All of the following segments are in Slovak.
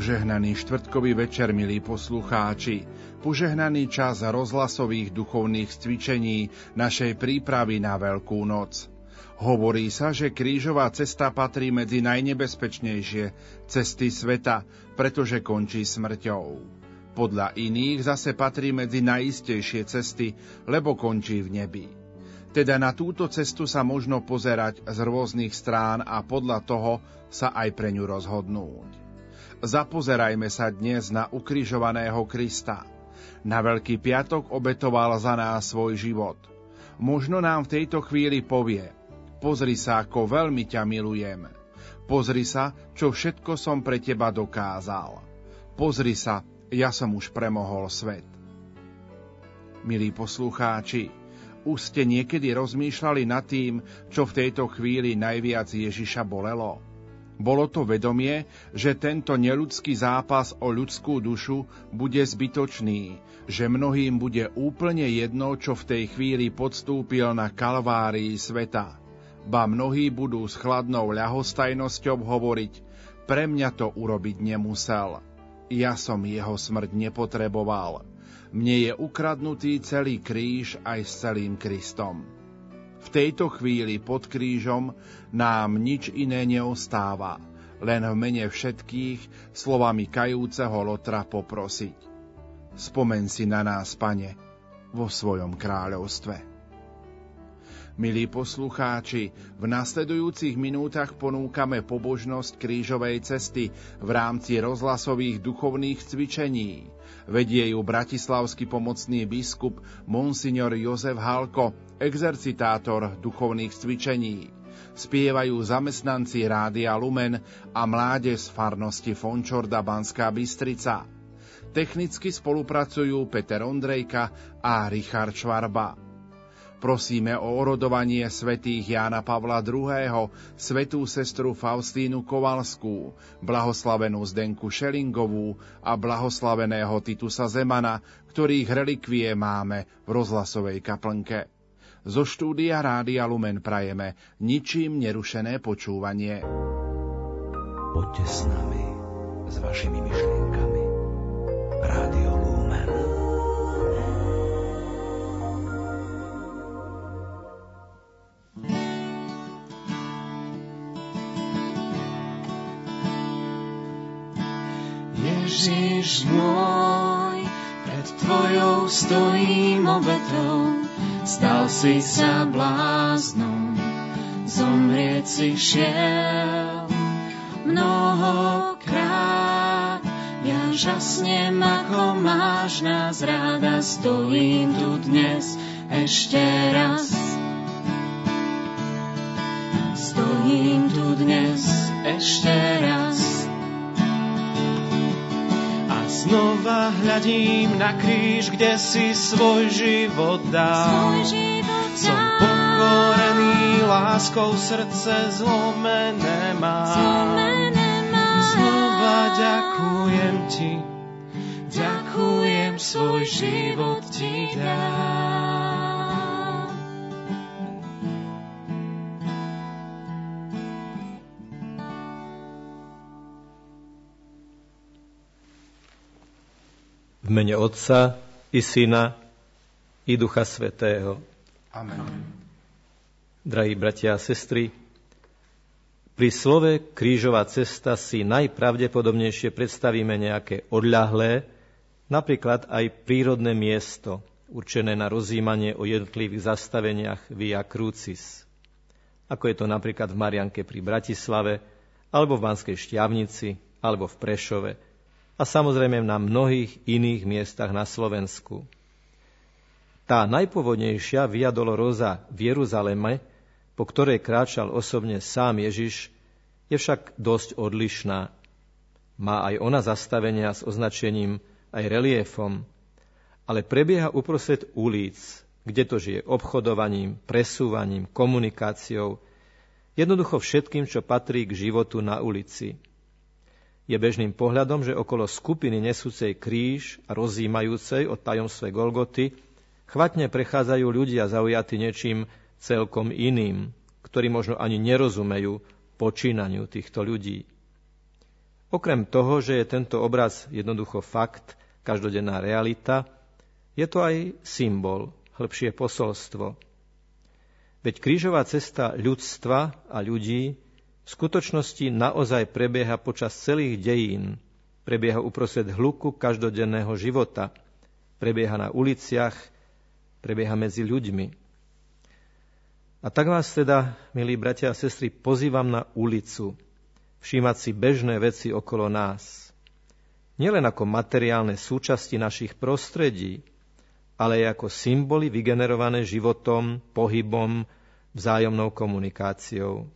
Požehnaný štvrtkový večer, milí poslucháči. Požehnaný čas rozhlasových duchovných cvičení našej prípravy na Veľkú noc. Hovorí sa, že krížová cesta patrí medzi najnebezpečnejšie cesty sveta, pretože končí smrťou. Podľa iných zase patrí medzi najistejšie cesty, lebo končí v nebi. Teda na túto cestu sa možno pozerať z rôznych strán a podľa toho sa aj pre ňu rozhodnúť. Zapozerajme sa dnes na ukrižovaného Krista. Na Veľký piatok obetoval za nás svoj život. Možno nám v tejto chvíli povie, pozri sa, ako veľmi ťa milujem. Pozri sa, čo všetko som pre teba dokázal. Pozri sa, ja som už premohol svet. Milí poslucháči, už ste niekedy rozmýšľali nad tým, čo v tejto chvíli najviac Ježiša bolelo? Bolo to vedomie, že tento neludský zápas o ľudskú dušu bude zbytočný, že mnohým bude úplne jedno, čo v tej chvíli podstúpil na kalvárii sveta. Ba mnohí budú s chladnou ľahostajnosťou hovoriť, pre mňa to urobiť nemusel. Ja som jeho smrť nepotreboval. Mne je ukradnutý celý kríž aj s celým Kristom. V tejto chvíli pod krížom nám nič iné neostáva, len v mene všetkých slovami kajúceho Lotra poprosiť. Spomen si na nás, Pane, vo svojom kráľovstve. Milí poslucháči, v nasledujúcich minútach ponúkame pobožnosť krížovej cesty v rámci rozhlasových duchovných cvičení. Vedie ju bratislavský pomocný biskup Monsignor Jozef Halko, exercitátor duchovných cvičení. Spievajú zamestnanci Rádia Lumen a mládež z farnosti Fončorda Banská Bystrica. Technicky spolupracujú Peter Ondrejka a Richard Švarba. Prosíme o orodovanie svätých Jána Pavla II., svetú sestru Faustínu Kovalskú, blahoslavenú Zdenku Šelingovú a blahoslaveného Titusa Zemana, ktorých relikvie máme v rozhlasovej kaplnke. Zo štúdia Rádia Lumen prajeme ničím nerušené počúvanie. Poďte s nami, s vašimi myšlienkami. Rádio Lumen. Ježiš môj, pred Tvojou stojím obetou, stal si sa bláznom, zomrieť si šiel mnohokrát. Ja žasnem, ako máš nás ráda, stojím tu dnes ešte raz. Stojím tu dnes ešte Znova hľadím na kríž, kde si svoj život dal. Som pokorený láskou, srdce. Zlomené má. Znova ďakujem ti, Ďakujem, svoj život ti dám. V mene Otca i Syna i Ducha Svetého. Amen. Drahí bratia a sestry, pri slove krížová cesta si najpravdepodobnejšie predstavíme nejaké odľahlé, napríklad aj prírodné miesto, určené na rozjímanie o jednotlivých zastaveniach Via Crucis. Ako je to napríklad v Marianke pri Bratislave, alebo v Banskej Šťavnici, alebo v Prešove – a samozrejme na mnohých iných miestach na Slovensku. Tá najpovodnejšia Via Dolorosa v Jeruzaleme, po ktorej kráčal osobne sám Ježiš, je však dosť odlišná. Má aj ona zastavenia s označením aj reliefom, ale prebieha uprostred ulic, kde to žije obchodovaním, presúvaním, komunikáciou, jednoducho všetkým, čo patrí k životu na ulici. Je bežným pohľadom, že okolo skupiny nesúcej kríž a rozímajúcej o tajomstve Golgoty chvatne prechádzajú ľudia zaujatí niečím celkom iným, ktorí možno ani nerozumejú počínaniu týchto ľudí. Okrem toho, že je tento obraz jednoducho fakt, každodenná realita, je to aj symbol, hĺbšie posolstvo. Veď krížová cesta ľudstva a ľudí v skutočnosti naozaj prebieha počas celých dejín, prebieha uprostred hluku každodenného života, prebieha na uliciach, prebieha medzi ľuďmi. A tak vás teda, milí bratia a sestry, pozývam na ulicu, všímať si bežné veci okolo nás. Nielen ako materiálne súčasti našich prostredí, ale aj ako symboly vygenerované životom, pohybom, vzájomnou komunikáciou.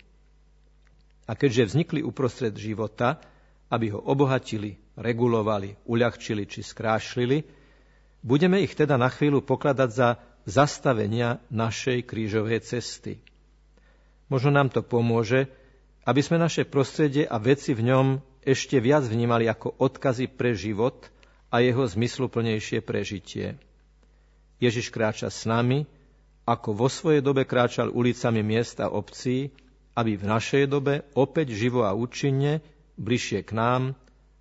A keďže vznikli uprostred života, aby ho obohatili, regulovali, uľahčili či skrášlili, budeme ich teda na chvíľu pokladať za zastavenia našej krížovej cesty. Možno nám to pomôže, aby sme naše prostredie a veci v ňom ešte viac vnímali ako odkazy pre život a jeho zmysluplnejšie prežitie. Ježiš kráča s nami, ako vo svojej dobe kráčal ulicami miest a obcí, aby v našej dobe opäť živo a účinne, bližšie k nám,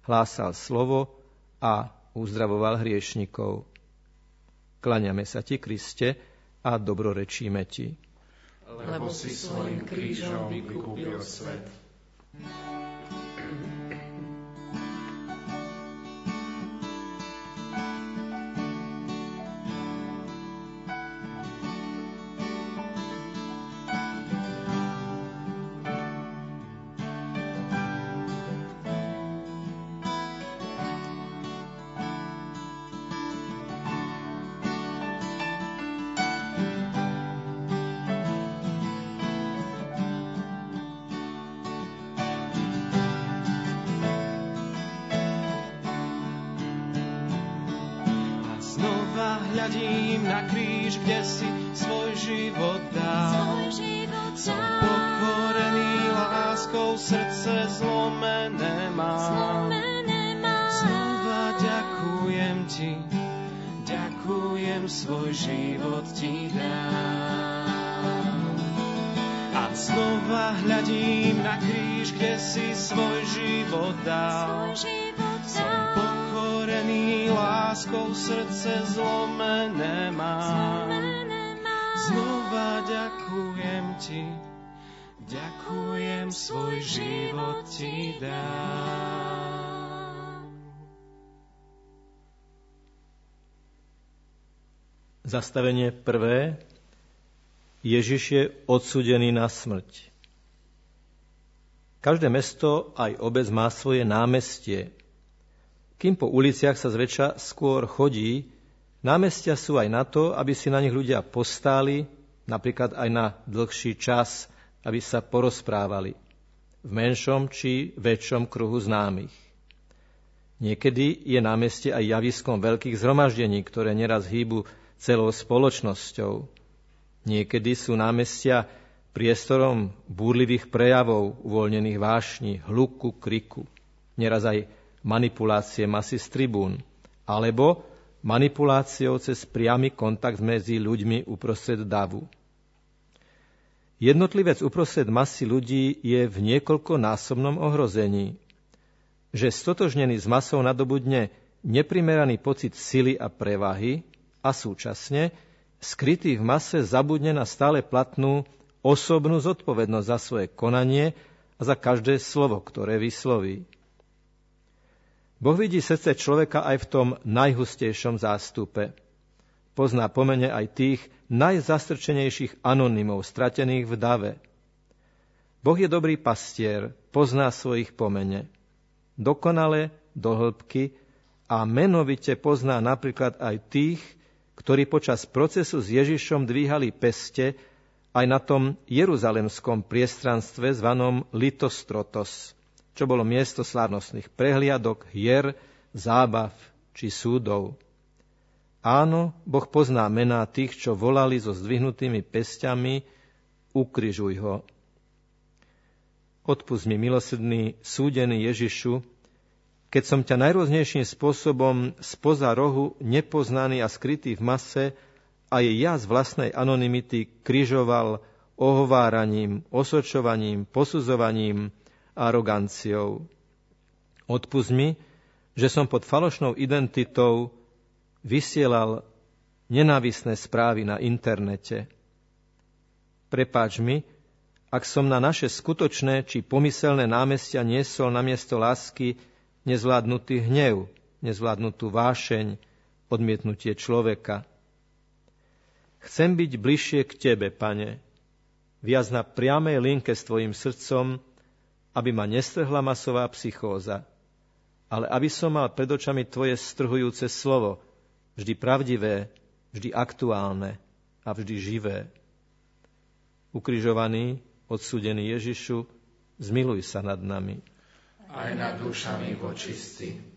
hlásal slovo a uzdravoval hriešnikov. Klaňame sa ti, Kriste, a dobrorečíme ti. Lebo si svojim krížom vykúpil svet. hľadím Zastavenie prvé. Ježiš je odsudený na smrť. Každé mesto, aj obec má svoje námestie. Kým po uliciach sa zväčša skôr chodí, námestia sú aj na to, aby si na nich ľudia postáli, napríklad aj na dlhší čas, aby sa porozprávali v menšom či väčšom kruhu známych. Niekedy je námestie aj javiskom veľkých zhromaždení, ktoré neraz hýbu celou spoločnosťou. Niekedy sú námestia priestorom búrlivých prejavov, uvoľnených vášni, hluku, kriku. Neraz aj manipulácie masy z tribún, alebo manipuláciou cez priamy kontakt medzi ľuďmi uprostred davu. Jednotlivec uprostred masy ľudí je v niekoľkonásobnom ohrození. Že stotožnený s masou nadobudne neprimeraný pocit sily a prevahy a súčasne skrytý v mase zabudne na stále platnú osobnú zodpovednosť za svoje konanie a za každé slovo, ktoré vysloví. Boh vidí srdce človeka aj v tom najhustejšom zástupe. Pozná pomene aj tých najzastrčenejších anonymov, stratených v dave. Boh je dobrý pastier, pozná svojich pomene. Dokonale, do hĺbky a menovite pozná napríklad aj tých, ktorí počas procesu s Ježišom dvíhali peste aj na tom jeruzalemskom priestranstve zvanom Litostrotos čo bolo miesto slávnostných prehliadok, hier, zábav či súdov. Áno, Boh pozná mená tých, čo volali so zdvihnutými pestiami, ukryžuj ho. Odpust mi, milosrdný, súdený Ježišu, keď som ťa najrôznejším spôsobom spoza rohu, nepoznaný a skrytý v mase, a je ja z vlastnej anonymity križoval ohováraním, osočovaním, posudzovaním, aroganciou. Odpust mi, že som pod falošnou identitou vysielal nenávisné správy na internete. Prepáč mi, ak som na naše skutočné či pomyselné námestia niesol na miesto lásky nezvládnutý hnev, nezvládnutú vášeň, odmietnutie človeka. Chcem byť bližšie k Tebe, Pane, viac na priamej linke s Tvojim srdcom, aby ma nestrhla masová psychóza, ale aby som mal pred očami Tvoje strhujúce slovo, vždy pravdivé, vždy aktuálne a vždy živé. Ukrižovaný, odsúdený Ježišu, zmiluj sa nad nami. Aj nad dušami vočistí.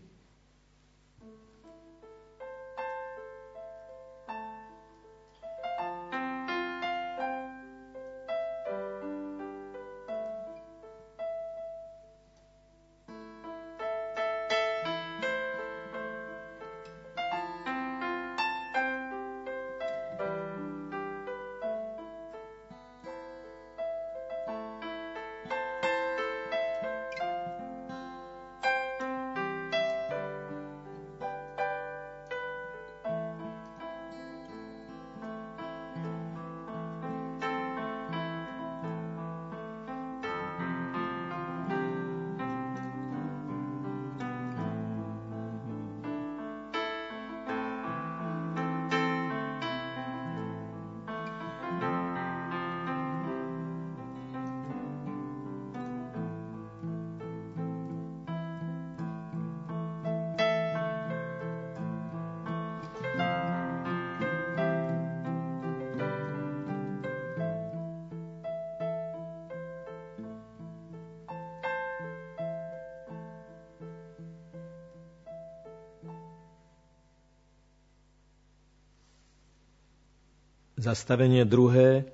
Zastavenie druhé.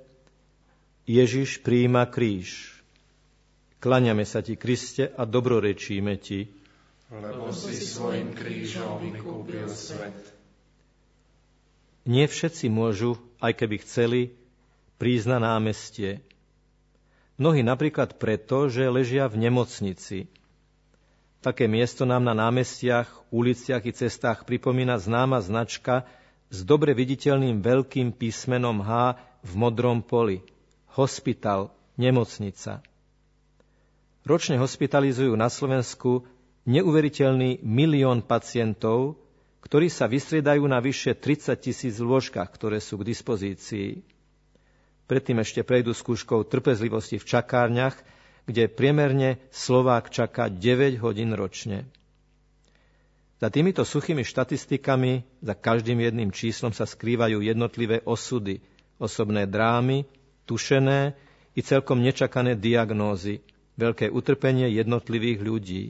Ježiš príjima kríž. Klaňame sa ti, Kriste, a dobrorečíme ti. Lebo si svojim krížom vykúpil svet. Nie všetci môžu, aj keby chceli, prísť na námestie. Mnohí napríklad preto, že ležia v nemocnici. Také miesto nám na námestiach, uliciach i cestách pripomína známa značka s dobre viditeľným veľkým písmenom H v modrom poli. Hospital, nemocnica. Ročne hospitalizujú na Slovensku neuveriteľný milión pacientov, ktorí sa vystriedajú na vyše 30 tisíc lôžkach, ktoré sú k dispozícii. Predtým ešte prejdú skúškou trpezlivosti v čakárniach, kde priemerne Slovák čaká 9 hodín ročne. Za týmito suchými štatistikami, za každým jedným číslom sa skrývajú jednotlivé osudy, osobné drámy, tušené i celkom nečakané diagnózy, veľké utrpenie jednotlivých ľudí.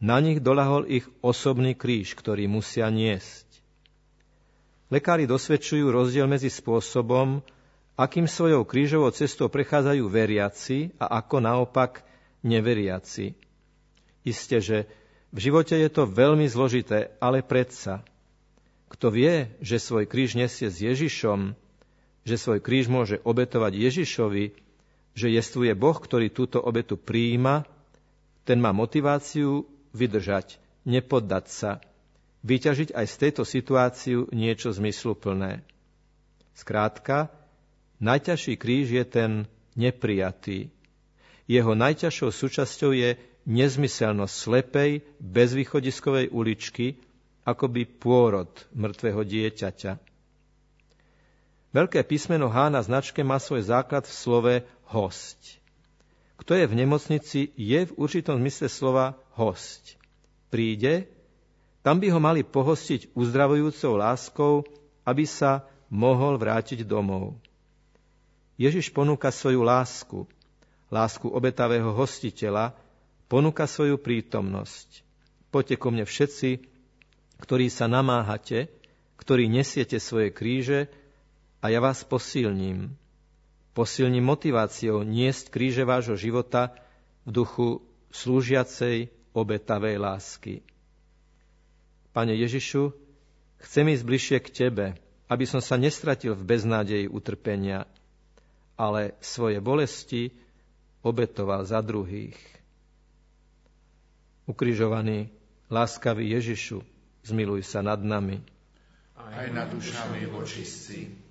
Na nich dolahol ich osobný kríž, ktorý musia niesť. Lekári dosvedčujú rozdiel medzi spôsobom, akým svojou krížovou cestou prechádzajú veriaci a ako naopak neveriaci. Isté, že v živote je to veľmi zložité, ale predsa. Kto vie, že svoj kríž nesie s Ježišom, že svoj kríž môže obetovať Ježišovi, že jestvuje Boh, ktorý túto obetu prijíma, ten má motiváciu vydržať, nepoddať sa, vyťažiť aj z tejto situáciu niečo zmysluplné. Skrátka, najťažší kríž je ten neprijatý. Jeho najťažšou súčasťou je nezmyselnosť slepej, bezvýchodiskovej uličky, akoby pôrod mŕtvého dieťaťa. Veľké písmeno H na značke má svoj základ v slove host. Kto je v nemocnici, je v určitom zmysle slova host. Príde, tam by ho mali pohostiť uzdravujúcou láskou, aby sa mohol vrátiť domov. Ježiš ponúka svoju lásku, lásku obetavého hostiteľa, ponúka svoju prítomnosť. Poďte ko mne všetci, ktorí sa namáhate, ktorí nesiete svoje kríže a ja vás posilním. Posilním motiváciou niesť kríže vášho života v duchu slúžiacej obetavej lásky. Pane Ježišu, chcem ísť bližšie k Tebe, aby som sa nestratil v beznádeji utrpenia, ale svoje bolesti obetoval za druhých. Ukrižovaný, láskavý Ježišu, zmiluj sa nad nami. Aj nad dušami vočistí.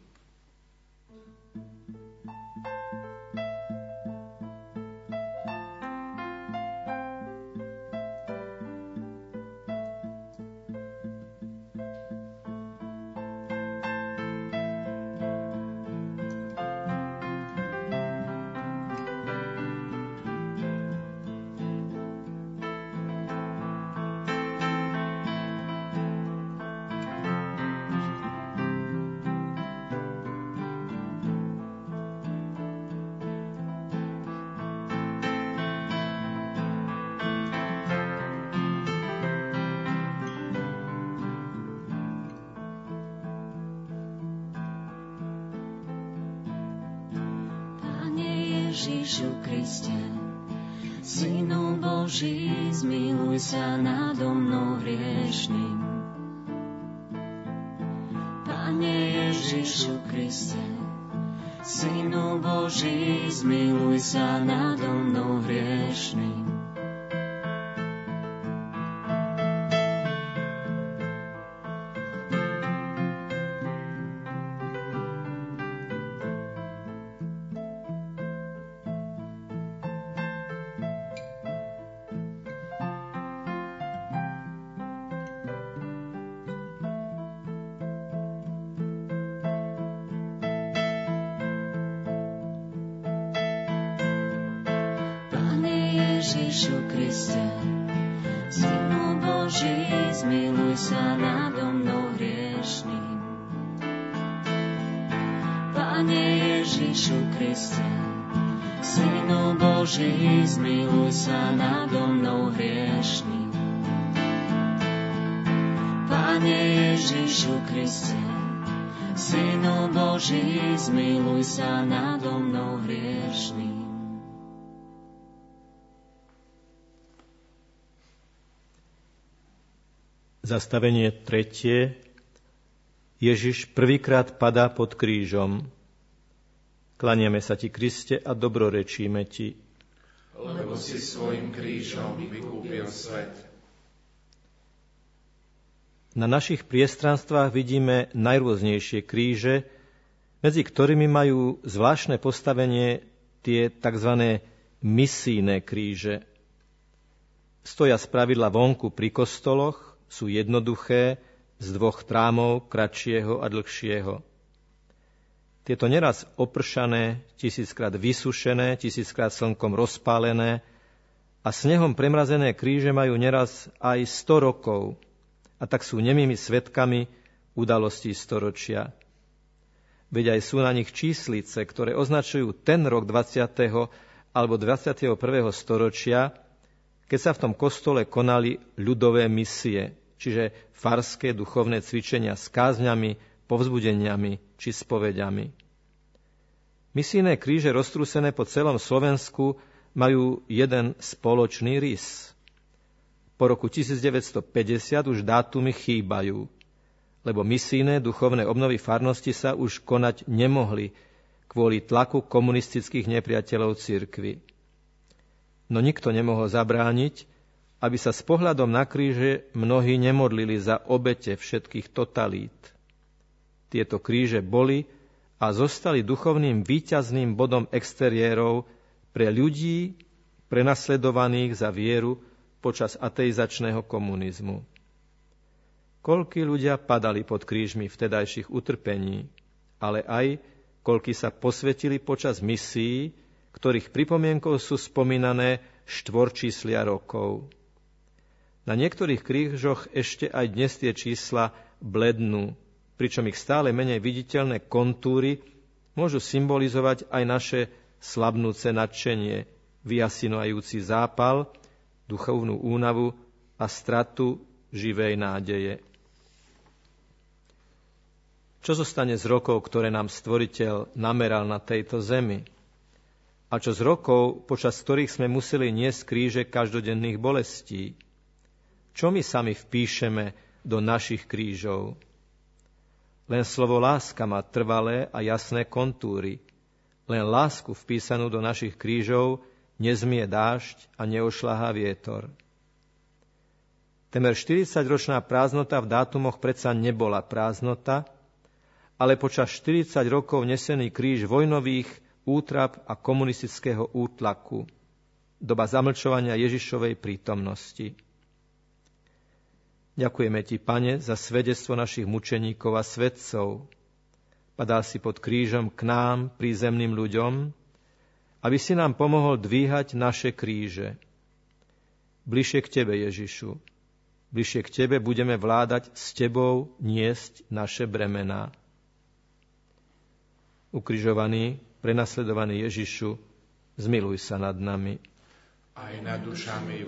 Ježišu Kriste. Synu Boží, zmiluj sa nado mnou hriešným. Pane Ježišu Kriste, Synu Boží, zmiluj sa nado mnou hriešným. Pane Ježišu Kriste, Synu Boží, zmiluj sa nado mnou hriešným. Zastavenie tretie. Ježiš prvýkrát padá pod krížom. Klaniame sa ti, Kriste, a dobrorečíme ti. Lebo si svojim krížom vykúpil svet. Na našich priestranstvách vidíme najrôznejšie kríže, medzi ktorými majú zvláštne postavenie tie tzv. misijné kríže. Stoja spravidla vonku pri kostoloch, sú jednoduché, z dvoch trámov, kratšieho a dlhšieho. Tieto neraz opršané, tisíckrát vysušené, tisíckrát slnkom rozpálené a snehom premrazené kríže majú neraz aj 100 rokov a tak sú nemými svetkami udalostí storočia. Veď aj sú na nich číslice, ktoré označujú ten rok 20. alebo 21. storočia, keď sa v tom kostole konali ľudové misie, čiže farské duchovné cvičenia s kázňami, povzbudeniami či spovediami. Misijné kríže roztrúsené po celom Slovensku majú jeden spoločný rys. Po roku 1950 už dátumy chýbajú, lebo misijné duchovné obnovy farnosti sa už konať nemohli kvôli tlaku komunistických nepriateľov cirkvy no nikto nemohol zabrániť, aby sa s pohľadom na kríže mnohí nemodlili za obete všetkých totalít. Tieto kríže boli a zostali duchovným výťazným bodom exteriérov pre ľudí prenasledovaných za vieru počas ateizačného komunizmu. Koľky ľudia padali pod krížmi vtedajších utrpení, ale aj koľky sa posvetili počas misií, ktorých pripomienkou sú spomínané štvorčíslia rokov. Na niektorých krížoch ešte aj dnes tie čísla blednú, pričom ich stále menej viditeľné kontúry môžu symbolizovať aj naše slabnúce nadšenie, vyjasinujúci zápal, duchovnú únavu a stratu živej nádeje. Čo zostane z rokov, ktoré nám Stvoriteľ nameral na tejto zemi? a čo z rokov, počas ktorých sme museli niesť kríže každodenných bolestí. Čo my sami vpíšeme do našich krížov? Len slovo láska má trvalé a jasné kontúry. Len lásku vpísanú do našich krížov nezmie dážď a neošľahá vietor. Temer 40-ročná prázdnota v dátumoch predsa nebola prázdnota, ale počas 40 rokov nesený kríž vojnových útrap a komunistického útlaku. Doba zamlčovania Ježišovej prítomnosti. Ďakujeme Ti, Pane, za svedectvo našich mučeníkov a svedcov. Padal si pod krížom k nám, prízemným ľuďom, aby si nám pomohol dvíhať naše kríže. Bližšie k Tebe, Ježišu, Bližšie k Tebe budeme vládať s Tebou niesť naše bremená. Ukrižovaný, prenasledovaný Ježišu, zmiluj sa nad nami. Aj nad dušami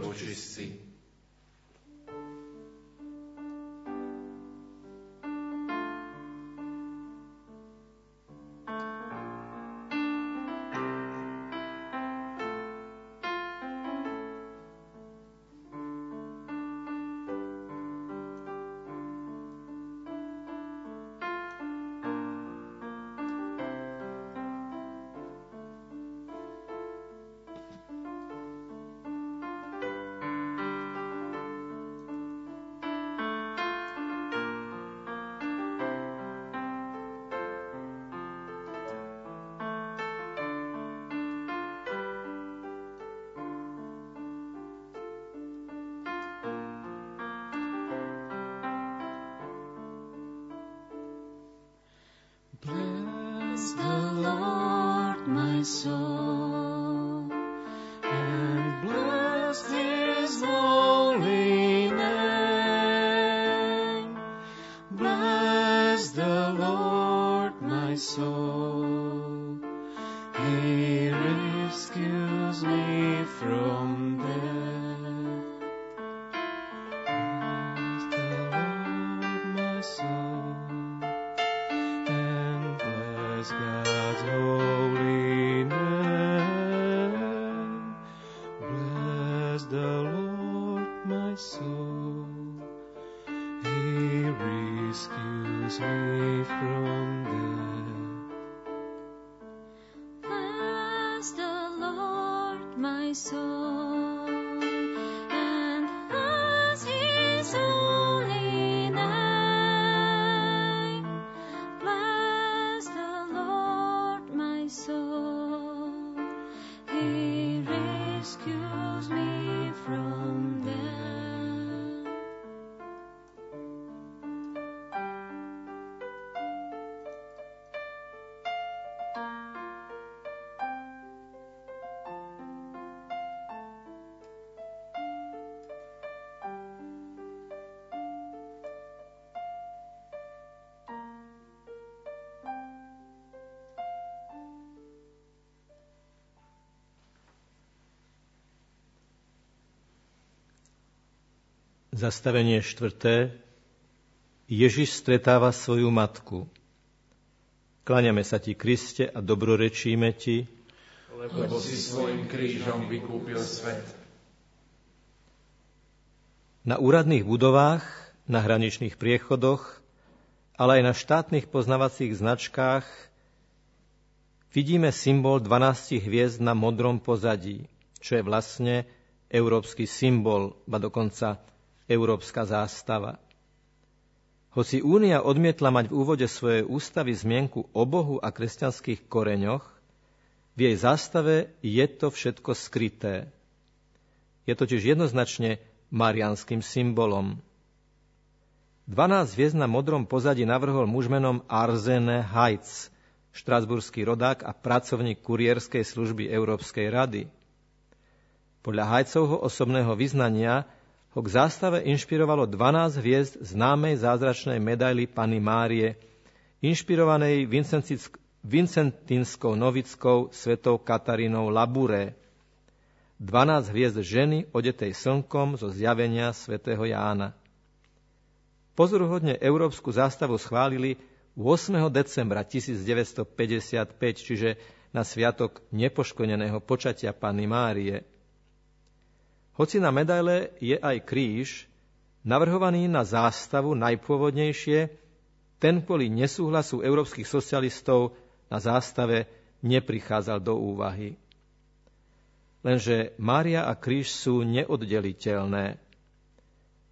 bless God's holy name. Bless the Lord, my soul. He rescues me from death. Bless the Lord, my soul. Zastavenie štvrté. Ježiš stretáva svoju matku. Kláňame sa ti, Kriste, a dobrorečíme ti, lebo si svojim krížom vykúpil svet. Na úradných budovách, na hraničných priechodoch, ale aj na štátnych poznavacích značkách vidíme symbol 12 hviezd na modrom pozadí, čo je vlastne európsky symbol, ba dokonca európska zástava. Hoci Únia odmietla mať v úvode svojej ústavy zmienku o Bohu a kresťanských koreňoch, v jej zástave je to všetko skryté. Je totiž jednoznačne marianským symbolom. 12 hviezd na modrom pozadí navrhol muž menom Arzene Heitz, štrasburský rodák a pracovník kurierskej služby Európskej rady. Podľa Hajcovho osobného vyznania ho k zástave inšpirovalo 12 hviezd známej zázračnej medaily Pany Márie, inšpirovanej Vincentinskou novickou svetou Katarínou Laburé. 12 hviezd ženy odetej slnkom zo zjavenia svätého Jána. Pozoruhodne európsku zástavu schválili 8. decembra 1955, čiže na sviatok nepoškodeného počatia Panny Márie. Hoci na medaile je aj kríž, navrhovaný na zástavu najpôvodnejšie, ten kvôli nesúhlasu európskych socialistov na zástave neprichádzal do úvahy. Lenže Mária a kríž sú neoddeliteľné.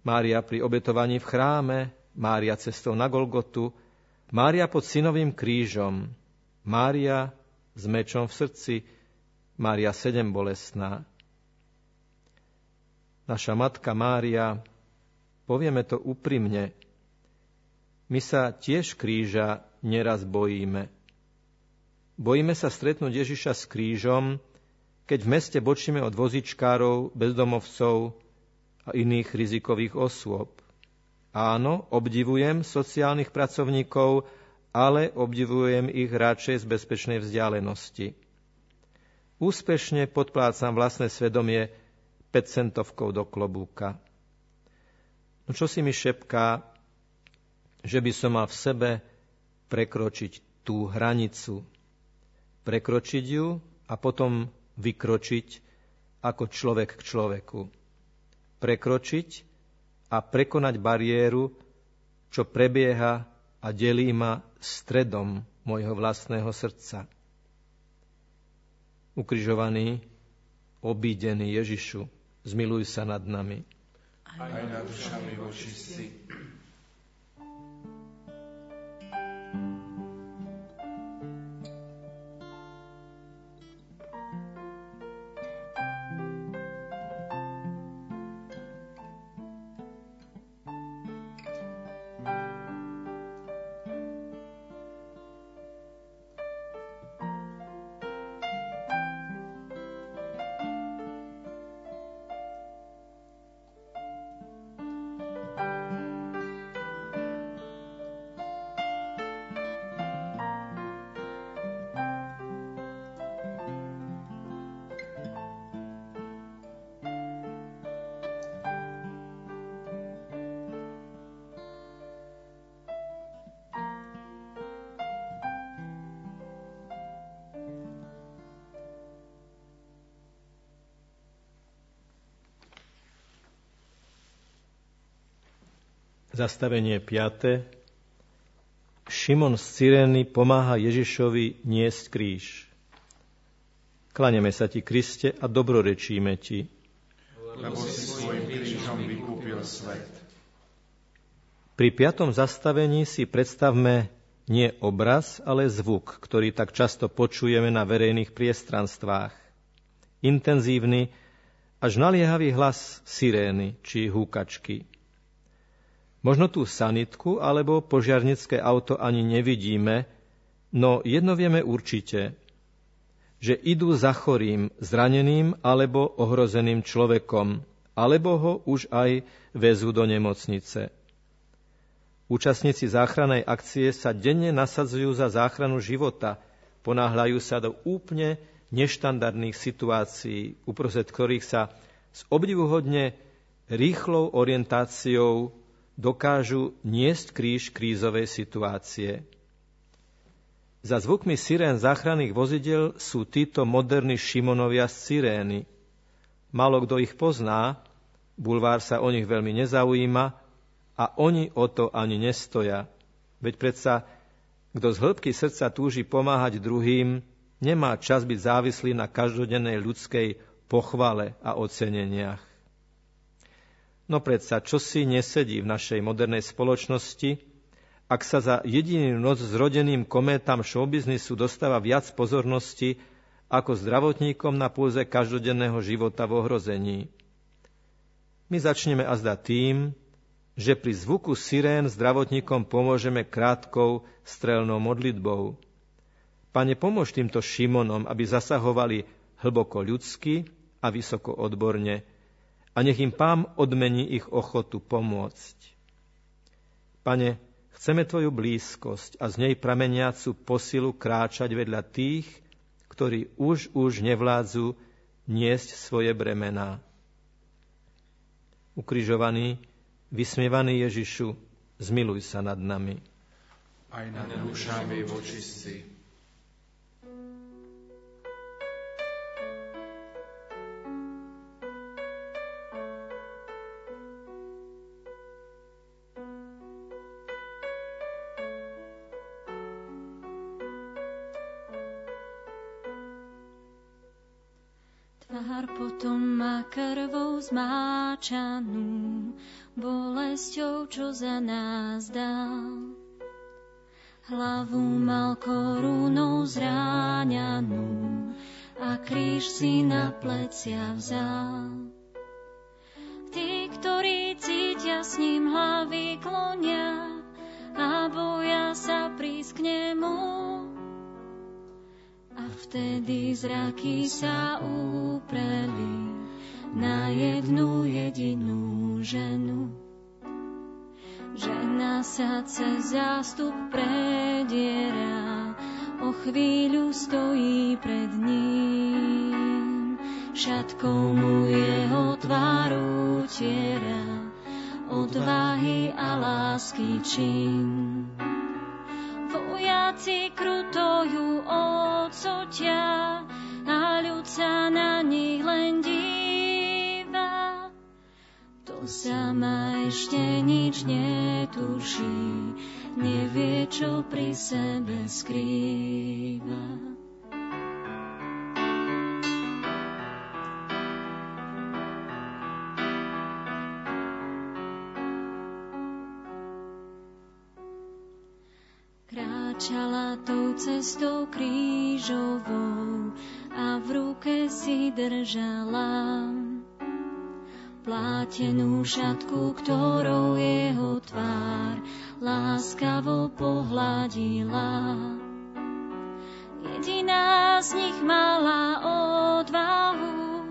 Mária pri obetovaní v chráme, Mária cestou na Golgotu, Mária pod synovým krížom, Mária s mečom v srdci, Mária sedem bolestná. Naša matka Mária, povieme to úprimne, my sa tiež kríža neraz bojíme. Bojíme sa stretnúť Ježiša s krížom, keď v meste bočíme od vozičkárov, bezdomovcov a iných rizikových osôb. Áno, obdivujem sociálnych pracovníkov, ale obdivujem ich radšej z bezpečnej vzdialenosti. Úspešne podplácam vlastné svedomie 5 centovkou do klobúka. No čo si mi šepká, že by som mal v sebe prekročiť tú hranicu. Prekročiť ju a potom vykročiť ako človek k človeku. Prekročiť a prekonať bariéru, čo prebieha a delí ma stredom môjho vlastného srdca. Ukrižovaný, obídený Ježišu, zmiluj sa nad nami. Aj nad dušami vočistí, Zastavenie 5. Šimon z Cyrény pomáha Ježišovi niesť kríž. Klaneme sa ti, Kriste, a dobrorečíme ti. Lebo si svojim krížom vykúpil svet. Pri piatom zastavení si predstavme nie obraz, ale zvuk, ktorý tak často počujeme na verejných priestranstvách. Intenzívny, až naliehavý hlas sirény či húkačky. Možno tú sanitku alebo požiarnické auto ani nevidíme, no jedno vieme určite, že idú za chorým, zraneným alebo ohrozeným človekom, alebo ho už aj vezú do nemocnice. Účastníci záchrannej akcie sa denne nasadzujú za záchranu života, ponáhľajú sa do úplne neštandardných situácií, uprostred ktorých sa s obdivuhodne rýchlou orientáciou dokážu niesť kríž krízovej situácie. Za zvukmi sirén záchranných vozidel sú títo moderní Šimonovia z Sirény. Malo kto ich pozná, bulvár sa o nich veľmi nezaujíma a oni o to ani nestoja. Veď predsa, kto z hĺbky srdca túži pomáhať druhým, nemá čas byť závislý na každodennej ľudskej pochvale a oceneniach. No predsa, čo si nesedí v našej modernej spoločnosti, ak sa za jediný noc zrodeným kométam showbiznisu dostáva viac pozornosti ako zdravotníkom na pôze každodenného života v ohrození. My začneme azda tým, že pri zvuku sirén zdravotníkom pomôžeme krátkou strelnou modlitbou. Pane, pomôž týmto Šimonom, aby zasahovali hlboko ľudsky a vysoko odborne, a nech im pán odmení ich ochotu pomôcť. Pane, chceme Tvoju blízkosť a z nej prameniacu posilu kráčať vedľa tých, ktorí už už nevládzu niesť svoje bremená. Ukrižovaný, vysmievaný Ježišu, zmiluj sa nad nami. Aj nad dušami vočistí. Zmáčanú, bolesťou, čo za nás dal. Hlavu mal korunou zráňanú a kríž si na plecia vzal. Tí, ktorí cítia s ním hlavy klonia a boja sa prísť k nemu, a vtedy zraky sa úpreli na jednu jedinú ženu. Žena sa cez zástup prediera, o chvíľu stojí pred ním. Šatkou mu jeho tvár utiera, odvahy a lásky čin vojaci kruto ju odsotia a ľud sa na nich len díva. Sama ešte nič netuší, nevie, čo pri sebe skrýva. kráčala tou cestou krížovou a v ruke si držala plátenú šatku, ktorou jeho tvár láskavo pohľadila. Jediná z nich mala odvahu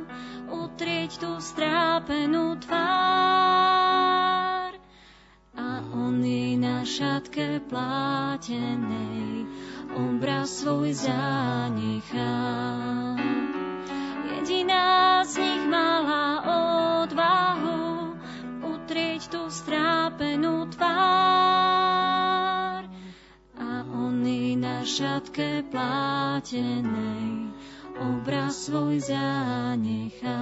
utrieť tú strápenú tvár on jej na šatke plátenej obraz svoj zanechá. Jediná z nich mala odvahu strápenú tvár a on jej na šatke plátenej obraz svoj zanechá.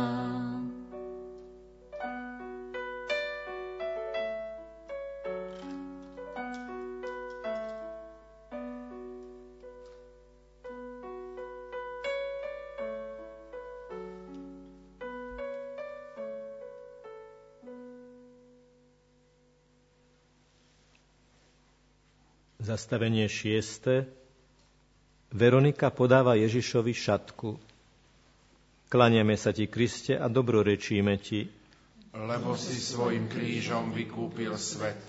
Zastavenie šieste. Veronika podáva Ježišovi šatku. Klaniame sa ti, Kriste, a dobrorečíme ti. Lebo si svojim krížom vykúpil svet.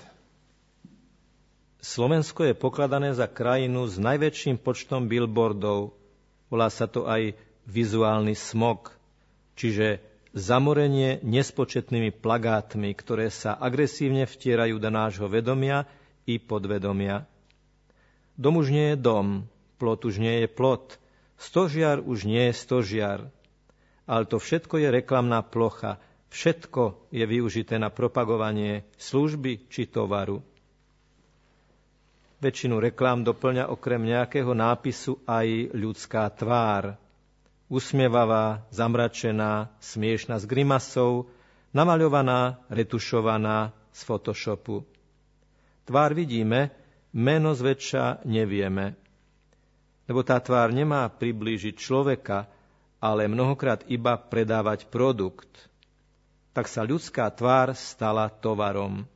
Slovensko je pokladané za krajinu s najväčším počtom billboardov. Volá sa to aj vizuálny smog, čiže zamorenie nespočetnými plagátmi, ktoré sa agresívne vtierajú do nášho vedomia i podvedomia. Dom už nie je dom, plot už nie je plot, stožiar už nie je stožiar. Ale to všetko je reklamná plocha, všetko je využité na propagovanie služby či tovaru. Väčšinu reklám doplňa okrem nejakého nápisu aj ľudská tvár. Usmievavá, zamračená, smiešná s grimasou, namaľovaná, retušovaná z Photoshopu. Tvár vidíme, meno zväčša nevieme. Lebo tá tvár nemá priblížiť človeka, ale mnohokrát iba predávať produkt. Tak sa ľudská tvár stala tovarom.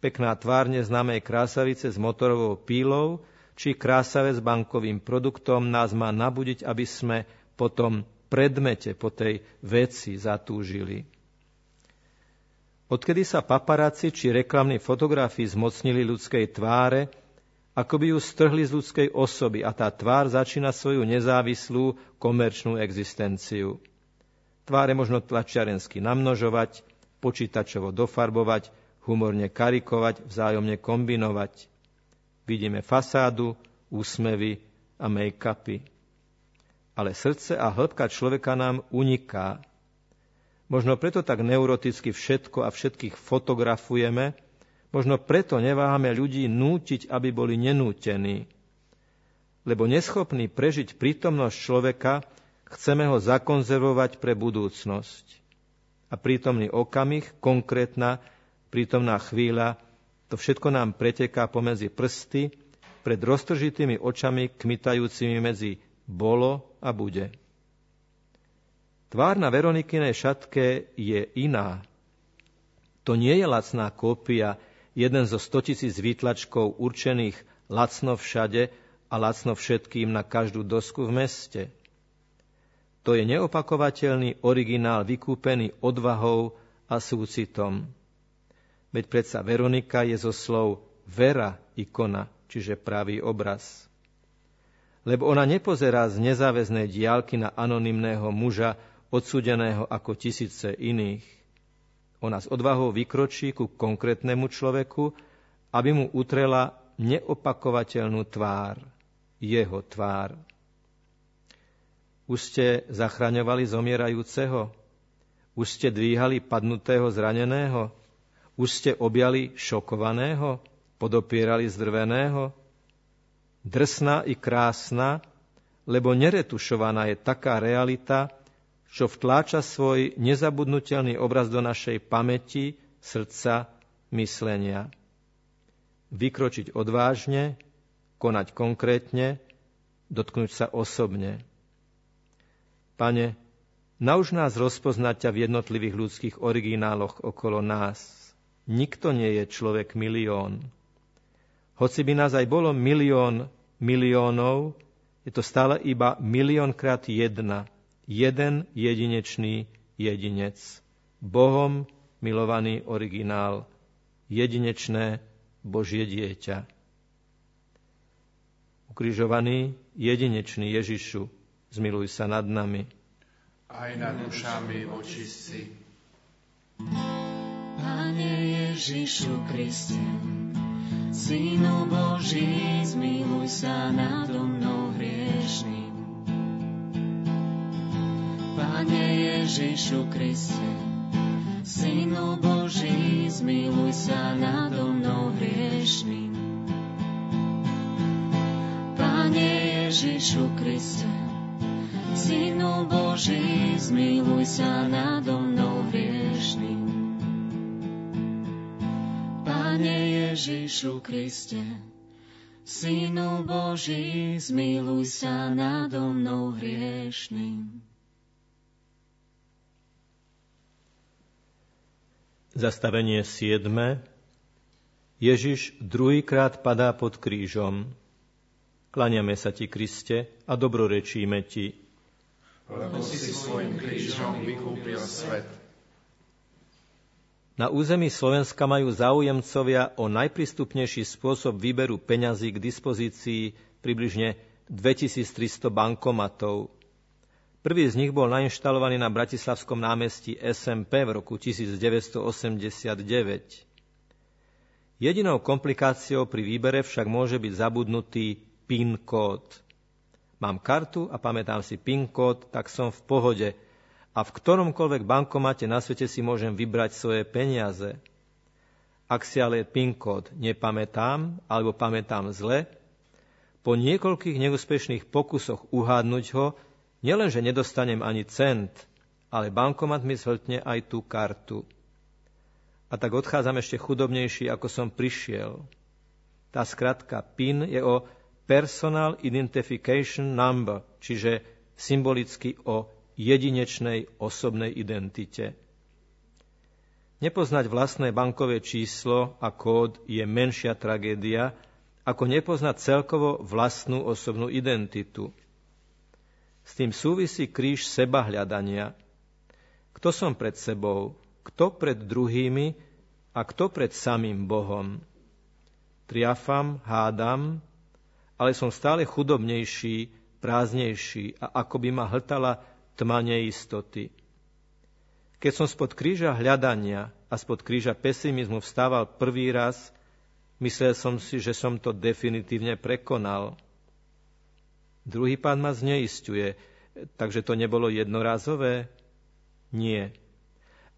Pekná tvár neznámej krásavice s motorovou pílou či krásave s bankovým produktom nás má nabudiť, aby sme po tom predmete, po tej veci zatúžili. Odkedy sa paparáci či reklamní fotografi zmocnili ľudskej tváre, ako by ju strhli z ľudskej osoby a tá tvár začína svoju nezávislú komerčnú existenciu. Tváre možno tlačiarensky namnožovať, počítačovo dofarbovať, humorne karikovať, vzájomne kombinovať. Vidíme fasádu, úsmevy a make-upy. Ale srdce a hĺbka človeka nám uniká, Možno preto tak neuroticky všetko a všetkých fotografujeme, možno preto neváhame ľudí nútiť, aby boli nenútení. Lebo neschopný prežiť prítomnosť človeka, chceme ho zakonzervovať pre budúcnosť. A prítomný okamih, konkrétna prítomná chvíľa, to všetko nám preteká pomedzi prsty, pred roztržitými očami kmitajúcimi medzi bolo a bude. Tvár na Veronikinej šatke je iná. To nie je lacná kópia, jeden zo 100 tisíc výtlačkov určených lacno všade a lacno všetkým na každú dosku v meste. To je neopakovateľný originál vykúpený odvahou a súcitom. Veď predsa Veronika je zo slov vera ikona, čiže pravý obraz. Lebo ona nepozerá z nezáväznej diálky na anonymného muža, odsudeného ako tisíce iných. Ona s odvahou vykročí ku konkrétnemu človeku, aby mu utrela neopakovateľnú tvár, jeho tvár. Už ste zachraňovali zomierajúceho? Už ste dvíhali padnutého zraneného? Už ste objali šokovaného? Podopierali zdrveného? Drsná i krásna, lebo neretušovaná je taká realita, čo vtláča svoj nezabudnutelný obraz do našej pamäti, srdca, myslenia. Vykročiť odvážne, konať konkrétne, dotknúť sa osobne. Pane, nauž nás rozpoznať ťa v jednotlivých ľudských origináloch okolo nás. Nikto nie je človek milión. Hoci by nás aj bolo milión miliónov, je to stále iba miliónkrát jedna. Jeden jedinečný jedinec. Bohom milovaný originál. Jedinečné Božie dieťa. Ukrižovaný jedinečný Ježišu, zmiluj sa nad nami. Aj nad dušami očistci. Pane Ježišu Kriste, Synu Boží, zmiluj sa nado mnou hriešným. Pane Ježišu Kriste, Synu Boží, zmiluj sa nado mnou hriešným. Pane Ježišu Kriste, Synu Boží, zmiluj sa nado mnou hriešným. Pane Ježišu Kriste, Synu Boží, zmiluj sa nado mnou hriešným. Zastavenie 7. Ježiš druhýkrát padá pod krížom. Klaniame sa ti, Kriste, a dobrorečíme ti, lebo si svojim krížom vykúpil svet. Na území Slovenska majú záujemcovia o najprístupnejší spôsob výberu peňazí k dispozícii približne 2300 bankomatov. Prvý z nich bol nainštalovaný na Bratislavskom námestí SMP v roku 1989. Jedinou komplikáciou pri výbere však môže byť zabudnutý PIN kód. Mám kartu a pamätám si PIN kód, tak som v pohode. A v ktoromkoľvek bankomate na svete si môžem vybrať svoje peniaze. Ak si ale PIN kód nepamätám alebo pamätám zle, po niekoľkých neúspešných pokusoch uhádnuť ho, nielenže nedostanem ani cent, ale bankomat mi zhltne aj tú kartu. A tak odchádzam ešte chudobnejší, ako som prišiel. Tá skratka PIN je o Personal Identification Number, čiže symbolicky o jedinečnej osobnej identite. Nepoznať vlastné bankové číslo a kód je menšia tragédia, ako nepoznať celkovo vlastnú osobnú identitu. S tým súvisí kríž seba hľadania. Kto som pred sebou, kto pred druhými a kto pred samým Bohom. Triafam, hádam, ale som stále chudobnejší, prázdnejší a ako by ma hltala tma neistoty. Keď som spod kríža hľadania a spod kríža pesimizmu vstával prvý raz, myslel som si, že som to definitívne prekonal. Druhý pán ma zneistuje, takže to nebolo jednorázové? Nie.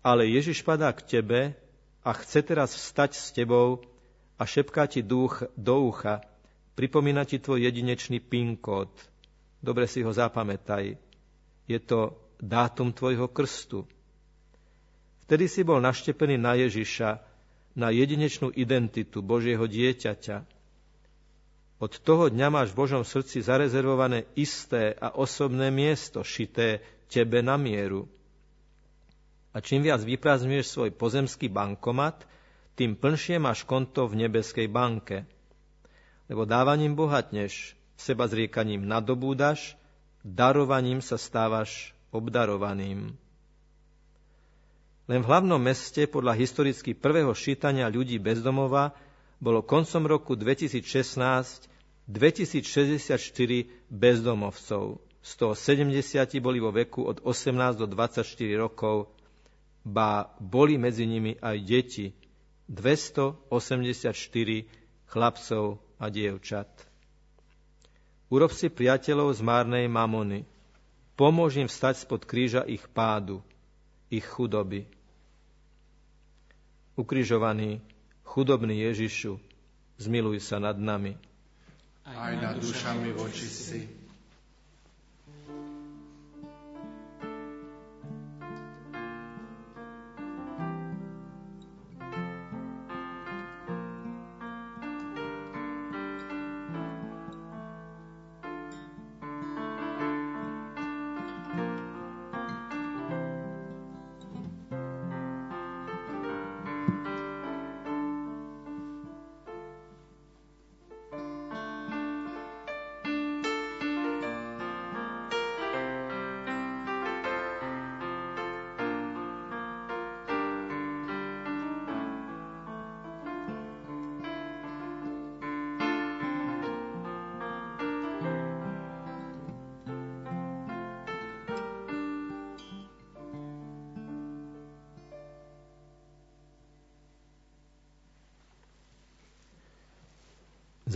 Ale Ježiš padá k tebe a chce teraz vstať s tebou a šepká ti duch do ucha, Pripomína ti tvoj jedinečný PIN kód. Dobre si ho zapamätaj. Je to dátum tvojho krstu. Vtedy si bol naštepený na Ježiša, na jedinečnú identitu Božieho dieťaťa. Od toho dňa máš v Božom srdci zarezervované isté a osobné miesto, šité tebe na mieru. A čím viac vyprázdňuješ svoj pozemský bankomat, tým plnšie máš konto v nebeskej banke. Lebo dávaním bohatneš, seba zriekaním nadobúdaš, darovaním sa stávaš obdarovaným. Len v hlavnom meste podľa historicky prvého šítania ľudí bezdomova bolo koncom roku 2016 2064 bezdomovcov. 170 boli vo veku od 18 do 24 rokov, ba boli medzi nimi aj deti, 284 chlapcov a dievčat. Urob si priateľov z márnej mamony. Pomôž im vstať spod kríža ich pádu, ich chudoby. Ukrižovaný, chudobný Ježišu, zmiluj sa nad nami. Aj nad dušami vočistí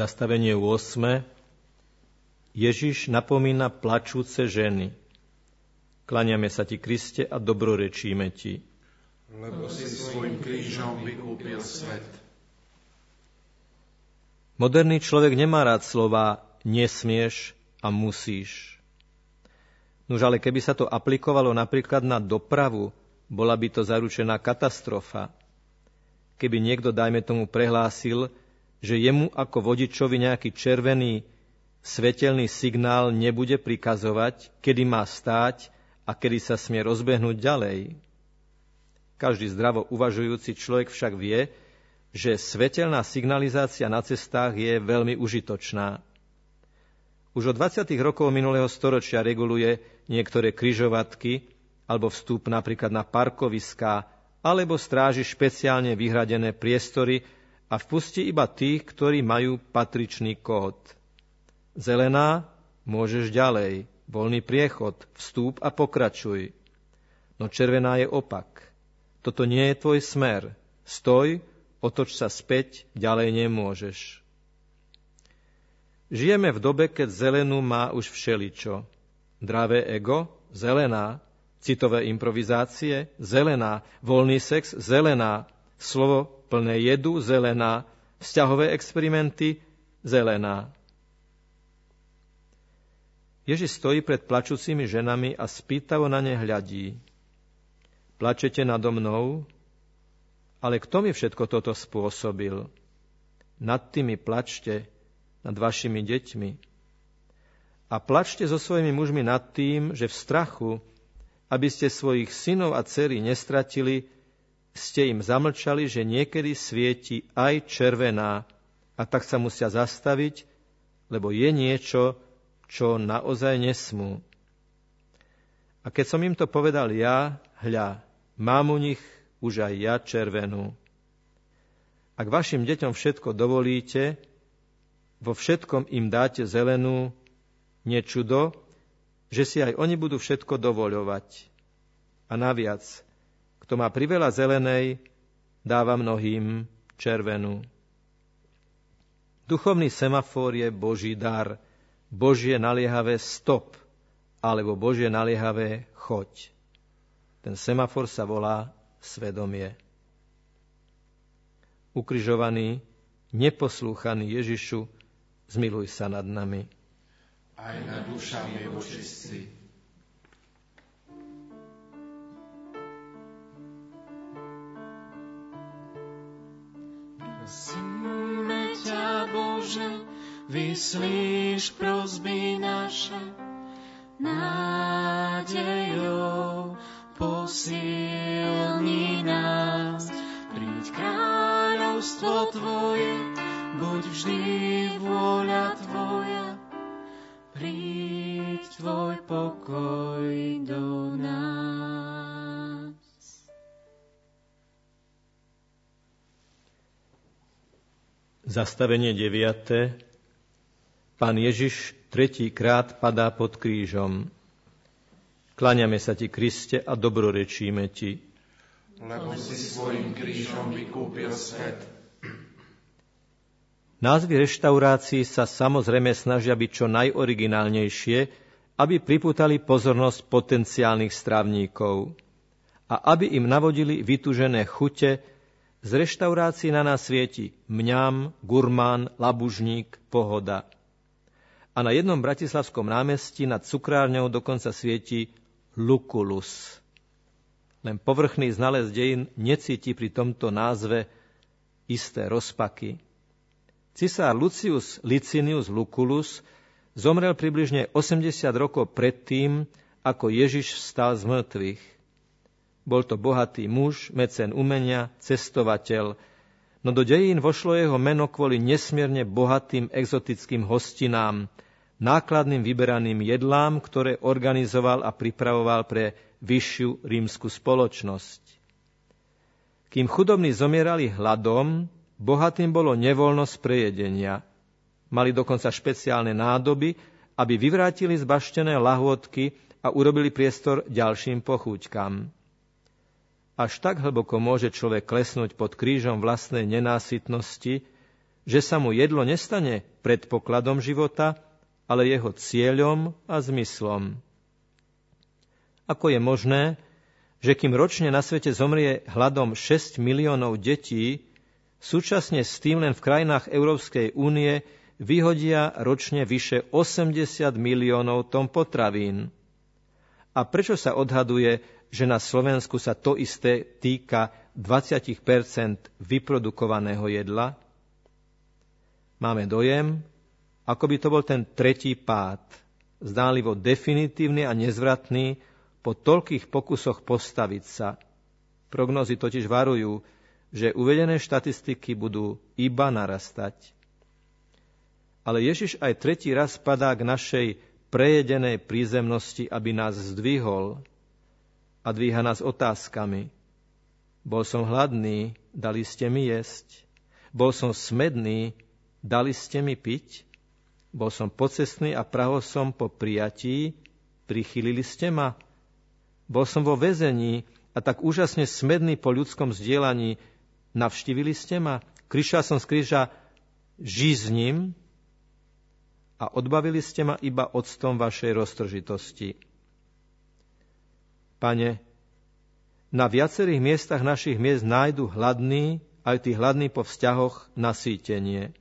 Zastavenie 8. Ježiš napomína plačúce ženy. Klaniame sa ti, Kriste, a dobrorečíme ti. Lebo si svojim krížom vykúpil svet. Moderný človek nemá rád slova nesmieš a musíš. Nož ale keby sa to aplikovalo napríklad na dopravu, bola by to zaručená katastrofa. Keby niekto, dajme tomu, prehlásil, že jemu ako vodičovi nejaký červený svetelný signál nebude prikazovať, kedy má stáť a kedy sa smie rozbehnúť ďalej. Každý zdravo uvažujúci človek však vie, že svetelná signalizácia na cestách je veľmi užitočná. Už od 20. rokov minulého storočia reguluje niektoré kryžovatky alebo vstup napríklad na parkoviská alebo stráži špeciálne vyhradené priestory, a vpusti iba tých, ktorí majú patričný kód. Zelená, môžeš ďalej, voľný priechod, vstúp a pokračuj. No červená je opak. Toto nie je tvoj smer. Stoj, otoč sa späť, ďalej nemôžeš. Žijeme v dobe, keď zelenú má už všeličo. Dravé ego, zelená, citové improvizácie, zelená, voľný sex, zelená, slovo plné jedu, zelená, vzťahové experimenty, zelená. Ježiš stojí pred plačúcimi ženami a spýtavo na ne hľadí. Plačete nado mnou? Ale kto mi všetko toto spôsobil? Nad tými plačte, nad vašimi deťmi. A plačte so svojimi mužmi nad tým, že v strachu, aby ste svojich synov a dcery nestratili, ste im zamlčali, že niekedy svieti aj červená a tak sa musia zastaviť, lebo je niečo, čo naozaj nesmú. A keď som im to povedal ja, hľa, mám u nich už aj ja červenú. Ak vašim deťom všetko dovolíte, vo všetkom im dáte zelenú, nečudo, že si aj oni budú všetko dovoľovať. A naviac, kto má priveľa zelenej, dáva mnohým červenú. Duchovný semafor je Boží dar, Božie naliehavé stop, alebo Božie naliehavé choď. Ten semafor sa volá svedomie. Ukrižovaný, neposlúchaný Ježišu, zmiluj sa nad nami. Aj nad dušami očistí. Prosíme ťa, Bože, vyslíš prosby Zastavenie 9. Pán Ježiš tretíkrát padá pod krížom. Kláňame sa ti, Kriste, a dobrorečíme ti. Lebo si svojim krížom vykúpil svet. Názvy reštaurácií sa samozrejme snažia byť čo najoriginálnejšie, aby priputali pozornosť potenciálnych strávníkov a aby im navodili vytužené chute, z reštaurácií na nás svieti mňam, gurmán, labužník, pohoda – a na jednom bratislavskom námestí nad cukrárňou dokonca svieti Lukulus. Len povrchný znalec dejín necíti pri tomto názve isté rozpaky. Cisár Lucius Licinius Luculus zomrel približne 80 rokov predtým, ako Ježiš vstal z mŕtvych. Bol to bohatý muž, mecen umenia, cestovateľ, no do dejín vošlo jeho meno kvôli nesmierne bohatým exotickým hostinám, nákladným vyberaným jedlám, ktoré organizoval a pripravoval pre vyššiu rímsku spoločnosť. Kým chudobní zomierali hladom, bohatým bolo nevoľnosť prejedenia. Mali dokonca špeciálne nádoby, aby vyvrátili zbaštené lahôdky a urobili priestor ďalším pochúťkam. Až tak hlboko môže človek klesnúť pod krížom vlastnej nenásytnosti, že sa mu jedlo nestane predpokladom života, ale jeho cieľom a zmyslom. Ako je možné, že kým ročne na svete zomrie hladom 6 miliónov detí, súčasne s tým len v krajinách Európskej únie vyhodia ročne vyše 80 miliónov tón potravín. A prečo sa odhaduje, že na Slovensku sa to isté týka 20 vyprodukovaného jedla? Máme dojem, ako by to bol ten tretí pád, zdánlivo definitívny a nezvratný po toľkých pokusoch postaviť sa. Prognozy totiž varujú, že uvedené štatistiky budú iba narastať. Ale Ježiš aj tretí raz padá k našej prejedenej prízemnosti, aby nás zdvihol a dvíha nás otázkami. Bol som hladný, dali ste mi jesť. Bol som smedný, dali ste mi piť. Bol som pocestný a praho som po prijatí, prichylili ste ma. Bol som vo väzení a tak úžasne smedný po ľudskom zdieľaní, navštívili ste ma. Krišal som z kríža žizním a odbavili ste ma iba octom vašej roztržitosti. Pane, na viacerých miestach našich miest nájdu hladný, aj tí hladní po vzťahoch, nasýtenie.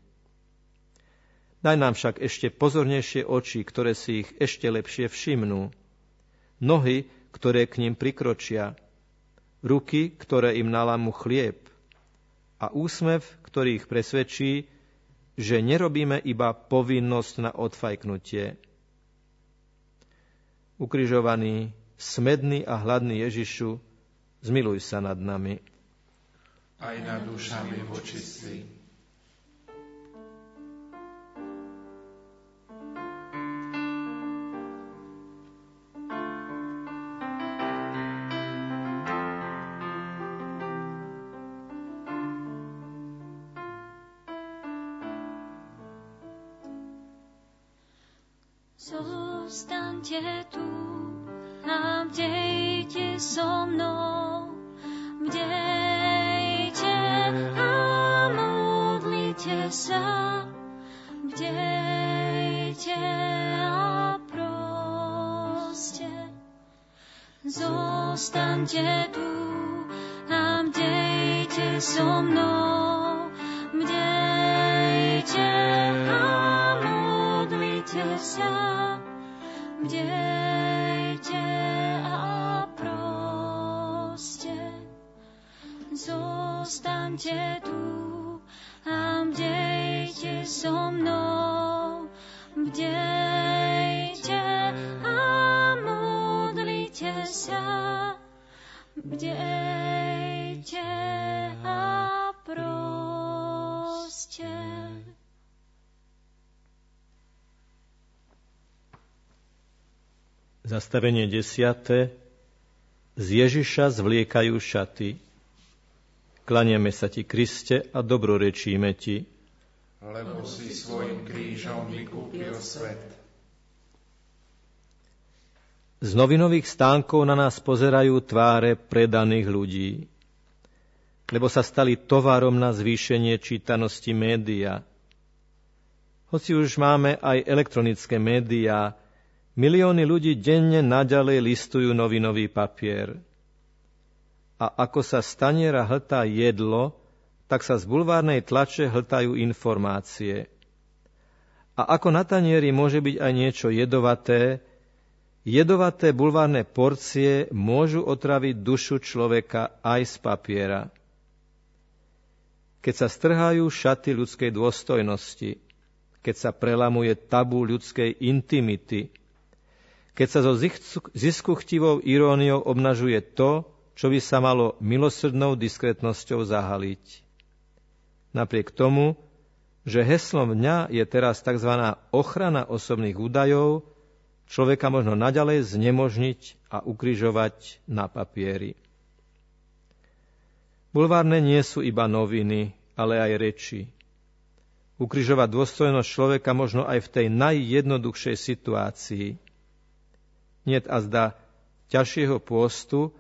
Daj nám však ešte pozornejšie oči, ktoré si ich ešte lepšie všimnú. Nohy, ktoré k ním prikročia. Ruky, ktoré im nalámu chlieb. A úsmev, ktorý ich presvedčí, že nerobíme iba povinnosť na odfajknutie. Ukrižovaný, smedný a hladný Ježišu, zmiluj sa nad nami. Aj nad dušami vočistí. Zostaňte tu a bdejte so mnou. Zastavenie desiate. Z Ježiša zvliekajú šaty. Klaniame sa ti, Kriste, a dobrorečíme ti. Lebo si svojim krížom vykúpil svet. Z novinových stánkov na nás pozerajú tváre predaných ľudí, lebo sa stali tovarom na zvýšenie čítanosti média. Hoci už máme aj elektronické médiá, Milióny ľudí denne naďalej listujú novinový papier. A ako sa staniera hltá jedlo, tak sa z bulvárnej tlače hltajú informácie. A ako na tanieri môže byť aj niečo jedovaté, jedovaté bulvárne porcie môžu otraviť dušu človeka aj z papiera. Keď sa strhajú šaty ľudskej dôstojnosti, keď sa prelamuje tabu ľudskej intimity, keď sa so ziskuchtivou iróniou obnažuje to, čo by sa malo milosrdnou diskrétnosťou zahaliť. Napriek tomu, že heslom dňa je teraz tzv. ochrana osobných údajov, človeka možno naďalej znemožniť a ukrižovať na papieri. Bulvárne nie sú iba noviny, ale aj reči. Ukrižovať dôstojnosť človeka možno aj v tej najjednoduchšej situácii – niet azda ťažšieho pôstu,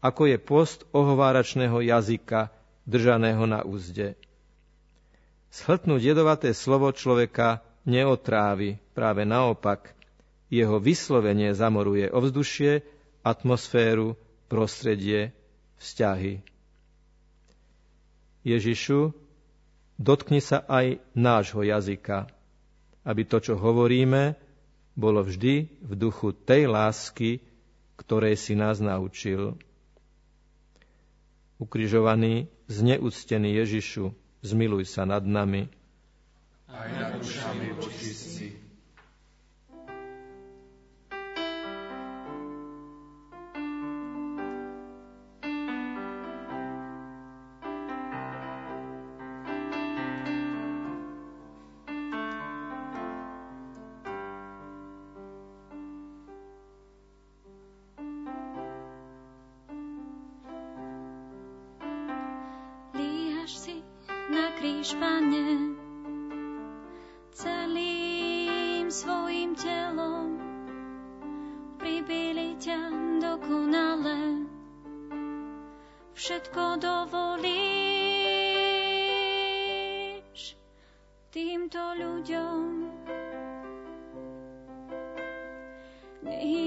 ako je post ohováračného jazyka držaného na úzde. Shltnúť jedovaté slovo človeka neotrávi, práve naopak. Jeho vyslovenie zamoruje ovzdušie, atmosféru, prostredie, vzťahy. Ježišu, dotkni sa aj nášho jazyka, aby to, čo hovoríme, bolo vždy v duchu tej lásky, ktorej si nás naučil. Ukrižovaný, zneúctený Ježišu, zmiluj sa nad nami. Aj nad dušami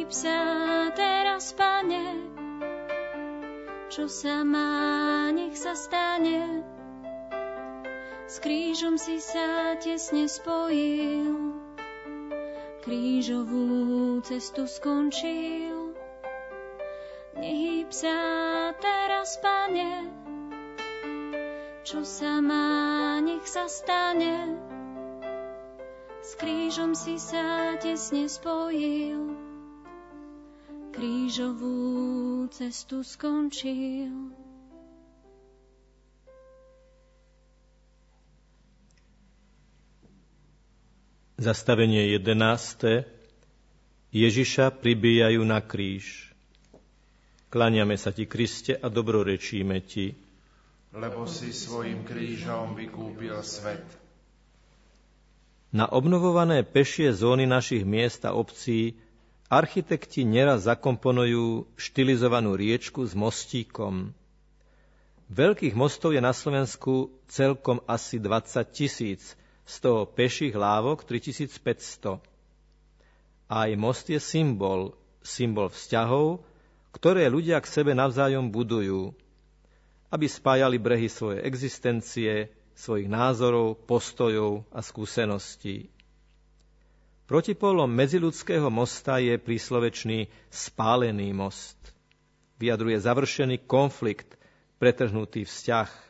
očistci. tesne spojil, krížovú cestu skončil. Nehýb sa teraz, pane, čo sa má, nech sa stane. S krížom si sa tesne spojil, krížovú cestu skončil. Zastavenie 11. Ježiša pribíjajú na kríž. Kláňame sa ti, Kriste, a dobrorečíme ti. Lebo si svojim krížom vykúpil svet. Na obnovované pešie zóny našich miest a obcí architekti neraz zakomponujú štilizovanú riečku s mostíkom. Veľkých mostov je na Slovensku celkom asi 20 tisíc, z toho peších lávok 3500. Aj most je symbol, symbol vzťahov, ktoré ľudia k sebe navzájom budujú, aby spájali brehy svoje existencie, svojich názorov, postojov a skúseností. Protipolom medziludského mosta je príslovečný spálený most. Vyjadruje završený konflikt, pretrhnutý vzťah –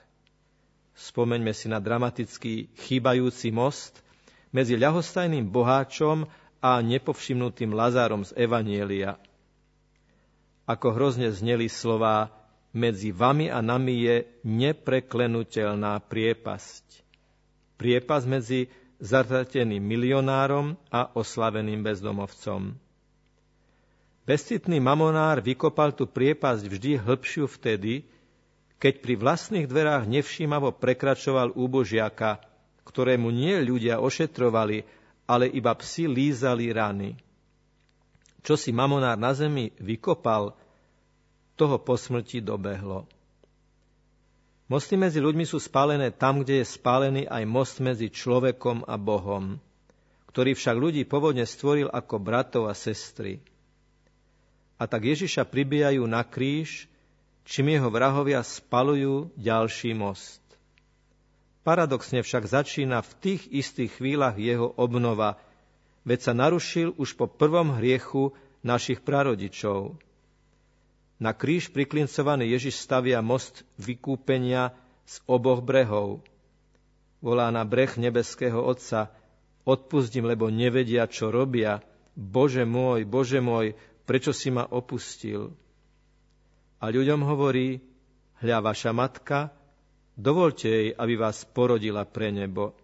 Spomeňme si na dramatický chýbajúci most medzi ľahostajným boháčom a nepovšimnutým Lazárom z Evanielia. Ako hrozne zneli slová medzi vami a nami je nepreklenutelná priepasť. Priepasť medzi zatrateným milionárom a oslaveným bezdomovcom. Bezcitný mamonár vykopal tú priepasť vždy hĺbšiu vtedy, keď pri vlastných dverách nevšímavo prekračoval úbožiaka, ktorému nie ľudia ošetrovali, ale iba psi lízali rany. Čo si mamonár na zemi vykopal, toho po smrti dobehlo. Mosty medzi ľuďmi sú spálené tam, kde je spálený aj most medzi človekom a Bohom, ktorý však ľudí povodne stvoril ako bratov a sestry. A tak Ježiša pribíjajú na kríž, čím jeho vrahovia spalujú ďalší most. Paradoxne však začína v tých istých chvíľach jeho obnova, veď sa narušil už po prvom hriechu našich prarodičov. Na kríž priklincovaný Ježiš stavia most vykúpenia z oboch brehov. Volá na breh nebeského Otca, odpustím, lebo nevedia, čo robia. Bože môj, Bože môj, prečo si ma opustil? A ľuďom hovorí, hľa vaša matka, dovolte jej, aby vás porodila pre nebo.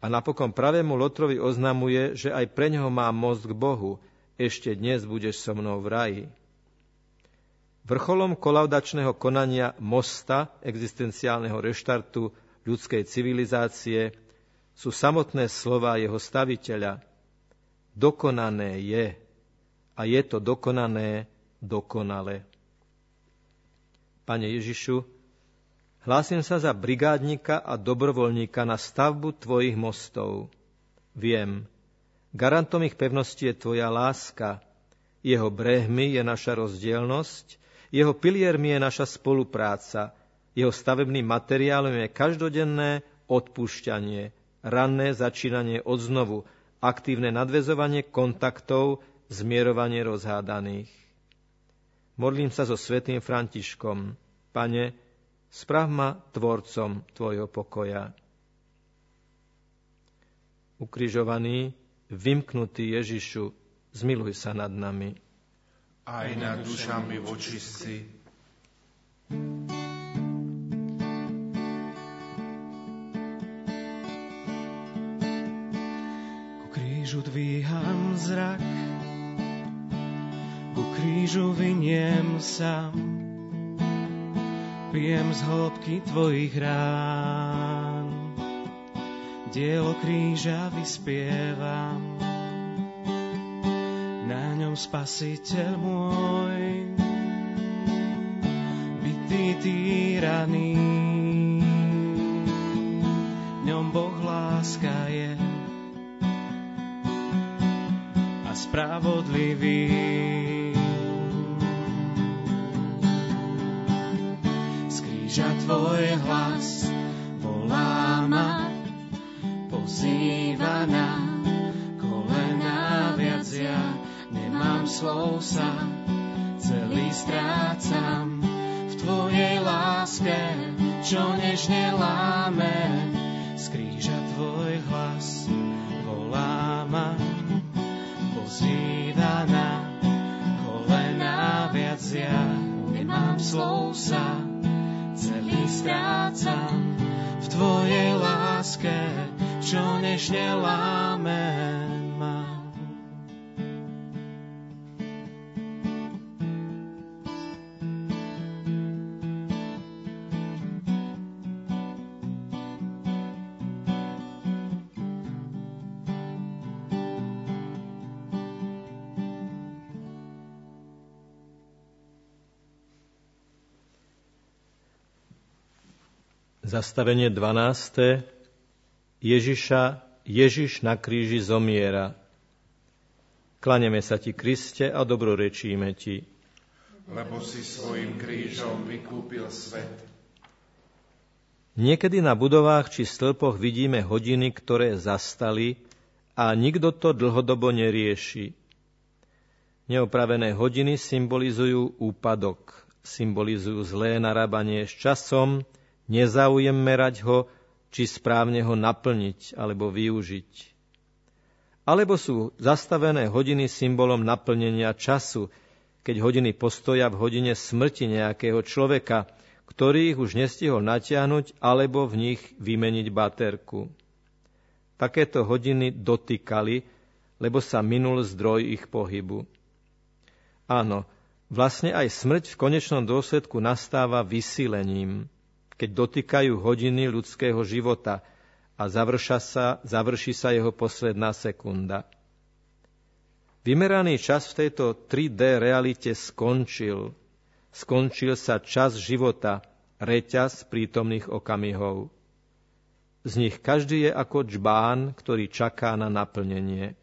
A napokon pravému Lotrovi oznamuje, že aj pre neho má most k Bohu, ešte dnes budeš so mnou v raji. Vrcholom kolaudačného konania mosta, existenciálneho reštartu ľudskej civilizácie, sú samotné slova jeho staviteľa. Dokonané je a je to dokonané dokonale. Pane Ježišu, hlásim sa za brigádnika a dobrovoľníka na stavbu Tvojich mostov. Viem, garantom ich pevnosti je Tvoja láska, jeho brehmi je naša rozdielnosť jeho piliermi je naša spolupráca. Jeho stavebným materiálom je každodenné odpúšťanie, ranné začínanie od znovu, aktívne nadvezovanie kontaktov, zmierovanie rozhádaných. Modlím sa so svetým Františkom. Pane, sprav ma tvorcom Tvojho pokoja. Ukrižovaný, vymknutý Ježišu, zmiluj sa nad nami aj nad dušami vočistci. Ku krížu dvíham zrak, ku krížu vyniem sám, pijem z hĺbky tvojich rán, dielo kríža vyspievam ňom spasiteľ môj, bytý týraný. Ňom Boh láska je a spravodlivý. Skríža tvoj hlas volá ma, pozýva na nemám slov sa, celý strácam v Tvojej láske, čo nežne láme. Skríža Tvoj hlas, volá ma, pozýva na kolená viac ja. Nemám slov sa, celý strácam v Tvojej láske, čo nežne láme. Zastavenie 12. Ježiša, Ježiš na kríži zomiera. Klaneme sa ti, Kriste, a dobrorečíme ti. Lebo si svojim krížom vykúpil svet. Niekedy na budovách či stĺpoch vidíme hodiny, ktoré zastali a nikto to dlhodobo nerieši. Neopravené hodiny symbolizujú úpadok, symbolizujú zlé narábanie s časom, Nezaujem merať ho, či správne ho naplniť alebo využiť. Alebo sú zastavené hodiny symbolom naplnenia času, keď hodiny postoja v hodine smrti nejakého človeka, ktorý ich už nestihol natiahnuť alebo v nich vymeniť baterku. Takéto hodiny dotýkali, lebo sa minul zdroj ich pohybu. Áno, vlastne aj smrť v konečnom dôsledku nastáva vysílením, keď dotýkajú hodiny ľudského života a sa, završí sa jeho posledná sekunda. Vymeraný čas v tejto 3D realite skončil. Skončil sa čas života, reťaz prítomných okamihov. Z nich každý je ako čbán, ktorý čaká na naplnenie.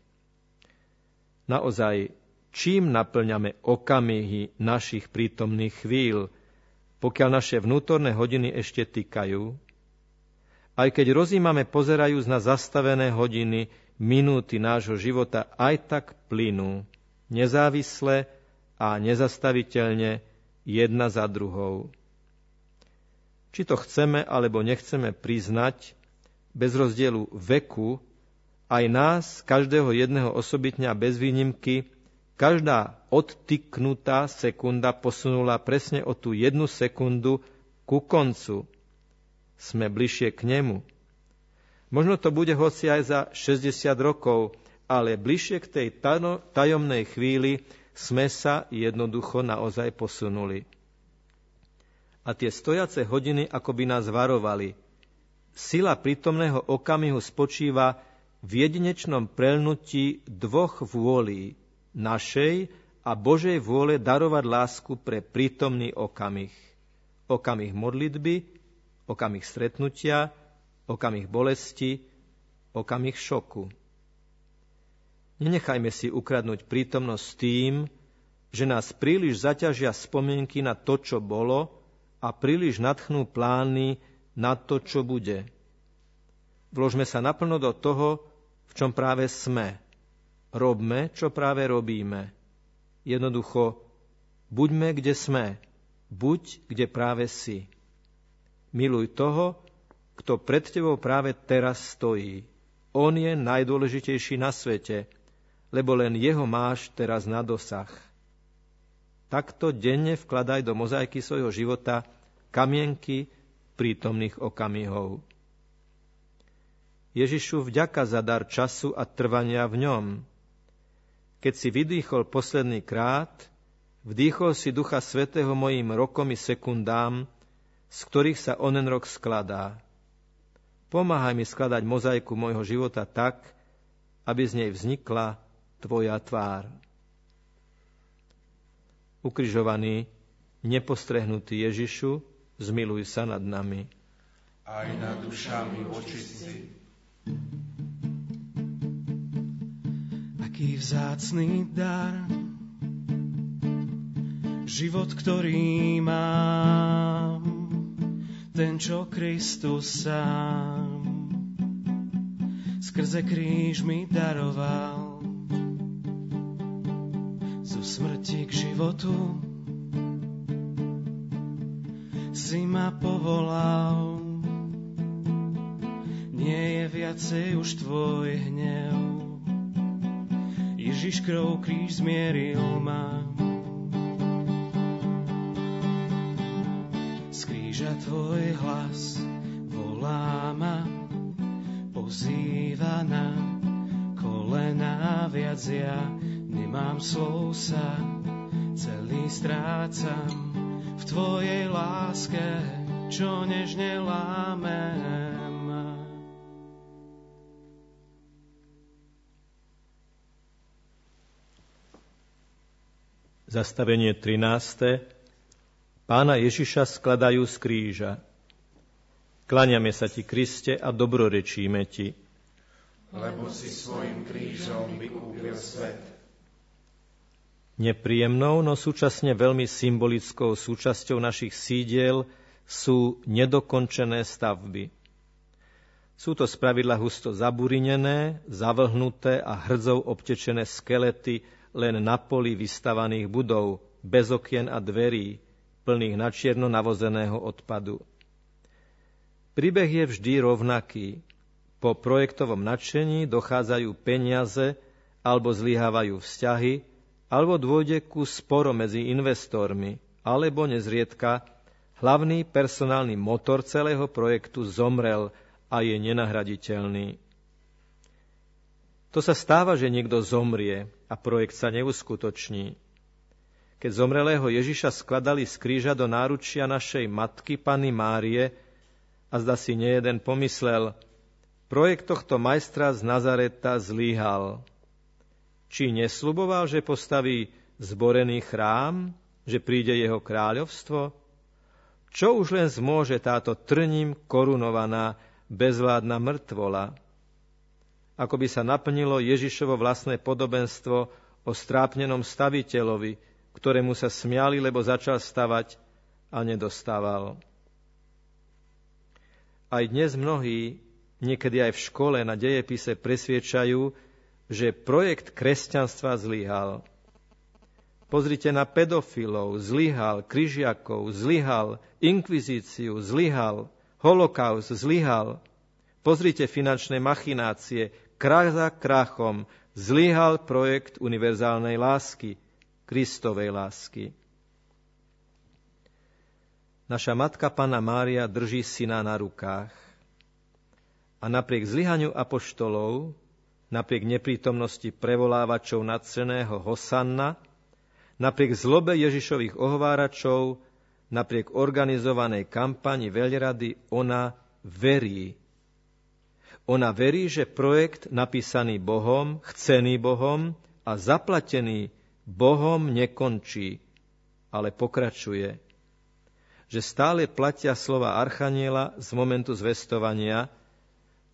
Naozaj, čím naplňame okamihy našich prítomných chvíľ, pokiaľ naše vnútorné hodiny ešte týkajú? Aj keď rozímame pozerajúc na zastavené hodiny, minúty nášho života aj tak plynú, nezávisle a nezastaviteľne jedna za druhou. Či to chceme alebo nechceme priznať, bez rozdielu veku, aj nás, každého jedného osobitňa bez výnimky, každá odtyknutá sekunda posunula presne o tú jednu sekundu ku koncu. Sme bližšie k nemu. Možno to bude hoci aj za 60 rokov, ale bližšie k tej tajomnej chvíli sme sa jednoducho naozaj posunuli. A tie stojace hodiny ako by nás varovali. Sila prítomného okamihu spočíva v jedinečnom prelnutí dvoch vôlí, našej a Božej vôle darovať lásku pre prítomný okamih. Okamih modlitby, okamih stretnutia, okamih bolesti, okamih šoku. Nenechajme si ukradnúť prítomnosť tým, že nás príliš zaťažia spomienky na to, čo bolo a príliš natchnú plány na to, čo bude. Vložme sa naplno do toho, v čom práve sme. Robme, čo práve robíme. Jednoducho, buďme, kde sme. Buď, kde práve si. Miluj toho, kto pred tebou práve teraz stojí. On je najdôležitejší na svete, lebo len jeho máš teraz na dosah. Takto denne vkladaj do mozaiky svojho života kamienky prítomných okamihov. Ježišu, vďaka za dar času a trvania v ňom. Keď si vydýchol posledný krát, vdýchol si Ducha Svetého mojim rokom i sekundám, z ktorých sa onen rok skladá. Pomáhaj mi skladať mozaiku môjho života tak, aby z nej vznikla Tvoja tvár. Ukrižovaný, nepostrehnutý Ježišu, zmiluj sa nad nami. Aj nad dušami očistci. Aký vzácný dar, život, ktorý mám, ten, čo Kristus sám skrze kríž mi daroval. Zo smrti k životu si ma povolal. Nie je viacej už tvoj hnev. Ježiš krov kríž zmieril ma. kríža tvoj hlas volá ma, pozýva na kolena viac ja nemám slov sa, celý strácam v tvojej láske, čo nežne lámem. Zastavenie 13 pána Ježiša skladajú z kríža. Kláňame sa ti, Kriste, a dobrorečíme ti. Lebo si svojim krížom vykúpil svet. Nepríjemnou, no súčasne veľmi symbolickou súčasťou našich sídiel sú nedokončené stavby. Sú to spravidla husto zaburinené, zavlhnuté a hrdzou obtečené skelety len na poli vystavaných budov, bez okien a dverí, plných načierno navozeného odpadu. Príbeh je vždy rovnaký. Po projektovom nadšení dochádzajú peniaze alebo zlyhávajú vzťahy alebo dôjde ku sporo medzi investormi, alebo nezriedka hlavný personálny motor celého projektu zomrel a je nenahraditeľný. To sa stáva, že niekto zomrie a projekt sa neuskutoční. Keď zomrelého Ježiša skladali z kríža do náručia našej matky, Panny Márie, a zda si nejeden pomyslel, projekt tohto majstra z Nazareta zlíhal. Či nesluboval, že postaví zborený chrám, že príde jeho kráľovstvo? Čo už len zmôže táto trním korunovaná bezvládna mŕtvola? Ako by sa naplnilo Ježišovo vlastné podobenstvo o strápnenom staviteľovi, ktorému sa smiali, lebo začal stavať a nedostával. Aj dnes mnohí, niekedy aj v škole na dejepise presviečajú, že projekt kresťanstva zlyhal. Pozrite na pedofilov, zlyhal, križiakov, zlyhal, inkvizíciu, zlyhal, holokaust, zlyhal. Pozrite finančné machinácie, krach za krachom, zlyhal projekt univerzálnej lásky, Kristovej lásky. Naša matka Pana Mária drží syna na rukách. A napriek zlyhaniu apoštolov, napriek neprítomnosti prevolávačov nadceného Hosanna, napriek zlobe Ježišových ohováračov, napriek organizovanej kampani veľrady, ona verí. Ona verí, že projekt napísaný Bohom, chcený Bohom a zaplatený Bohom nekončí, ale pokračuje že stále platia slova Archaniela z momentu zvestovania,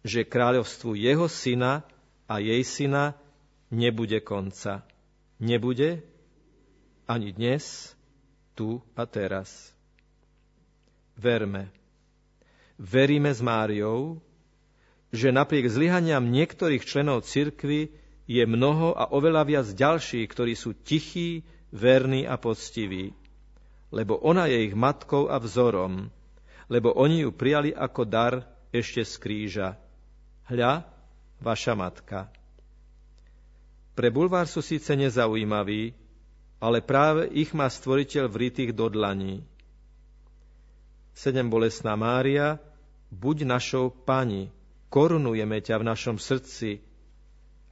že kráľovstvu jeho syna a jej syna nebude konca. Nebude ani dnes, tu a teraz. Verme. Veríme s Máriou, že napriek zlyhaniam niektorých členov cirkvy je mnoho a oveľa viac ďalších, ktorí sú tichí, verní a poctiví lebo ona je ich matkou a vzorom, lebo oni ju prijali ako dar ešte z kríža. Hľa, vaša matka. Pre bulvár sú síce nezaujímaví, ale práve ich má stvoriteľ vritých do dlaní. Sedem bolesná Mária, buď našou pani, korunujeme ťa v našom srdci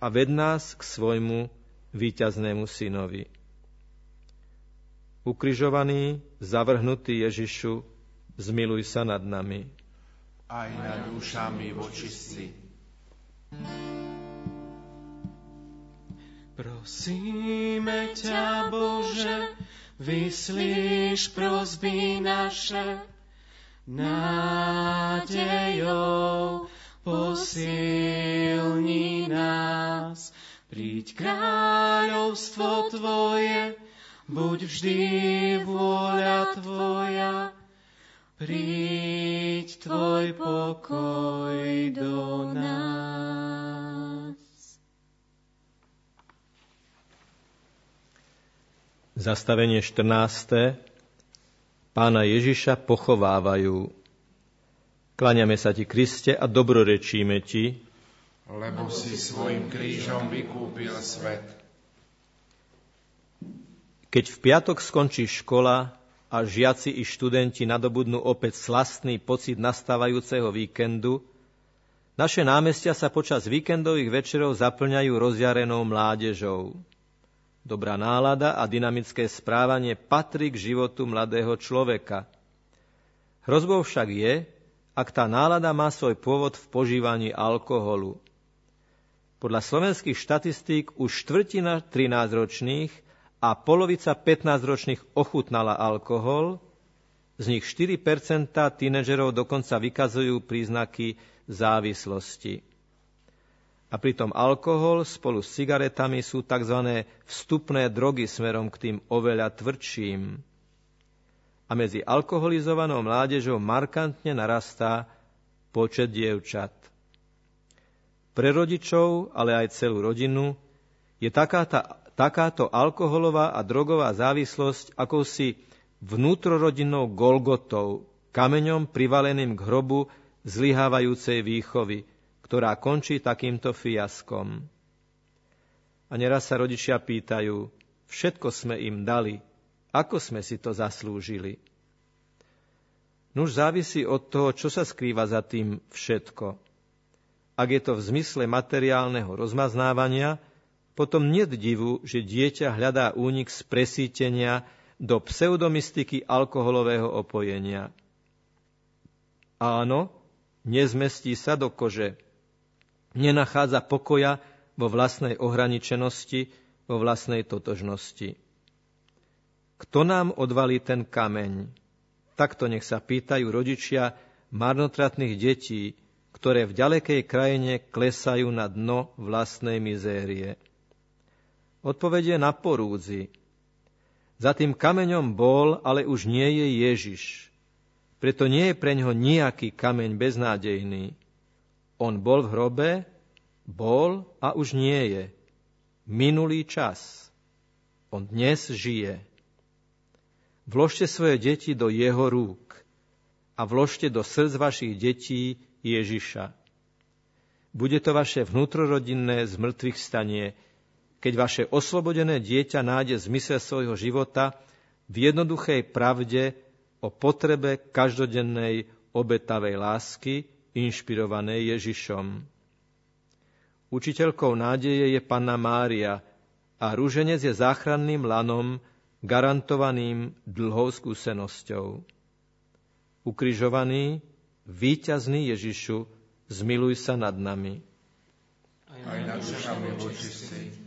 a ved nás k svojmu víťaznému synovi ukrižovaný, zavrhnutý Ježišu, zmiluj sa nad nami. Aj nad dušami vočistci. Prosíme ťa, Bože, vyslíš prosby naše, nádejou posilni nás. Príď kráľovstvo Tvoje, buď vždy vôľa Tvoja, príď Tvoj pokoj do nás. Zastavenie 14. Pána Ježiša pochovávajú. Kláňame sa Ti, Kriste, a dobrorečíme Ti, lebo si svojim krížom vykúpil svet. Keď v piatok skončí škola a žiaci i študenti nadobudnú opäť slastný pocit nastávajúceho víkendu, naše námestia sa počas víkendových večerov zaplňajú rozjarenou mládežou. Dobrá nálada a dynamické správanie patrí k životu mladého človeka. Hrozbou však je, ak tá nálada má svoj pôvod v požívaní alkoholu. Podľa slovenských štatistík už štvrtina 13-ročných a polovica 15-ročných ochutnala alkohol, z nich 4% tínedžerov dokonca vykazujú príznaky závislosti. A pritom alkohol spolu s cigaretami sú tzv. vstupné drogy smerom k tým oveľa tvrdším. A medzi alkoholizovanou mládežou markantne narastá počet dievčat. Pre rodičov, ale aj celú rodinu, je taká takáto alkoholová a drogová závislosť akousi vnútrorodinnou golgotou, kameňom privaleným k hrobu zlyhávajúcej výchovy, ktorá končí takýmto fiaskom. A neraz sa rodičia pýtajú, Všetko sme im dali. Ako sme si to zaslúžili? Nuž závisí od toho, čo sa skrýva za tým všetko. Ak je to v zmysle materiálneho rozmaznávania, potom nie divu, že dieťa hľadá únik z presítenia do pseudomystiky alkoholového opojenia. Áno, nezmestí sa do kože, nenachádza pokoja vo vlastnej ohraničenosti, vo vlastnej totožnosti. Kto nám odvalí ten kameň? Takto nech sa pýtajú rodičia marnotratných detí, ktoré v ďalekej krajine klesajú na dno vlastnej mizérie. Odpovedie na porúdzi. Za tým kameňom bol, ale už nie je Ježiš. Preto nie je pre ňoho nejaký kameň beznádejný. On bol v hrobe, bol a už nie je minulý čas. On dnes žije. Vložte svoje deti do jeho rúk a vložte do srdc vašich detí Ježiša. Bude to vaše vnútrorodinné zmrtvých stanie, keď vaše oslobodené dieťa nájde zmysel svojho života v jednoduchej pravde o potrebe každodennej obetavej lásky, inšpirovanej Ježišom. Učiteľkou nádeje je Panna Mária a rúženec je záchranným lanom, garantovaným dlhou skúsenosťou. Ukrižovaný, víťazný Ježišu, zmiluj sa nad nami. Aj nad dušami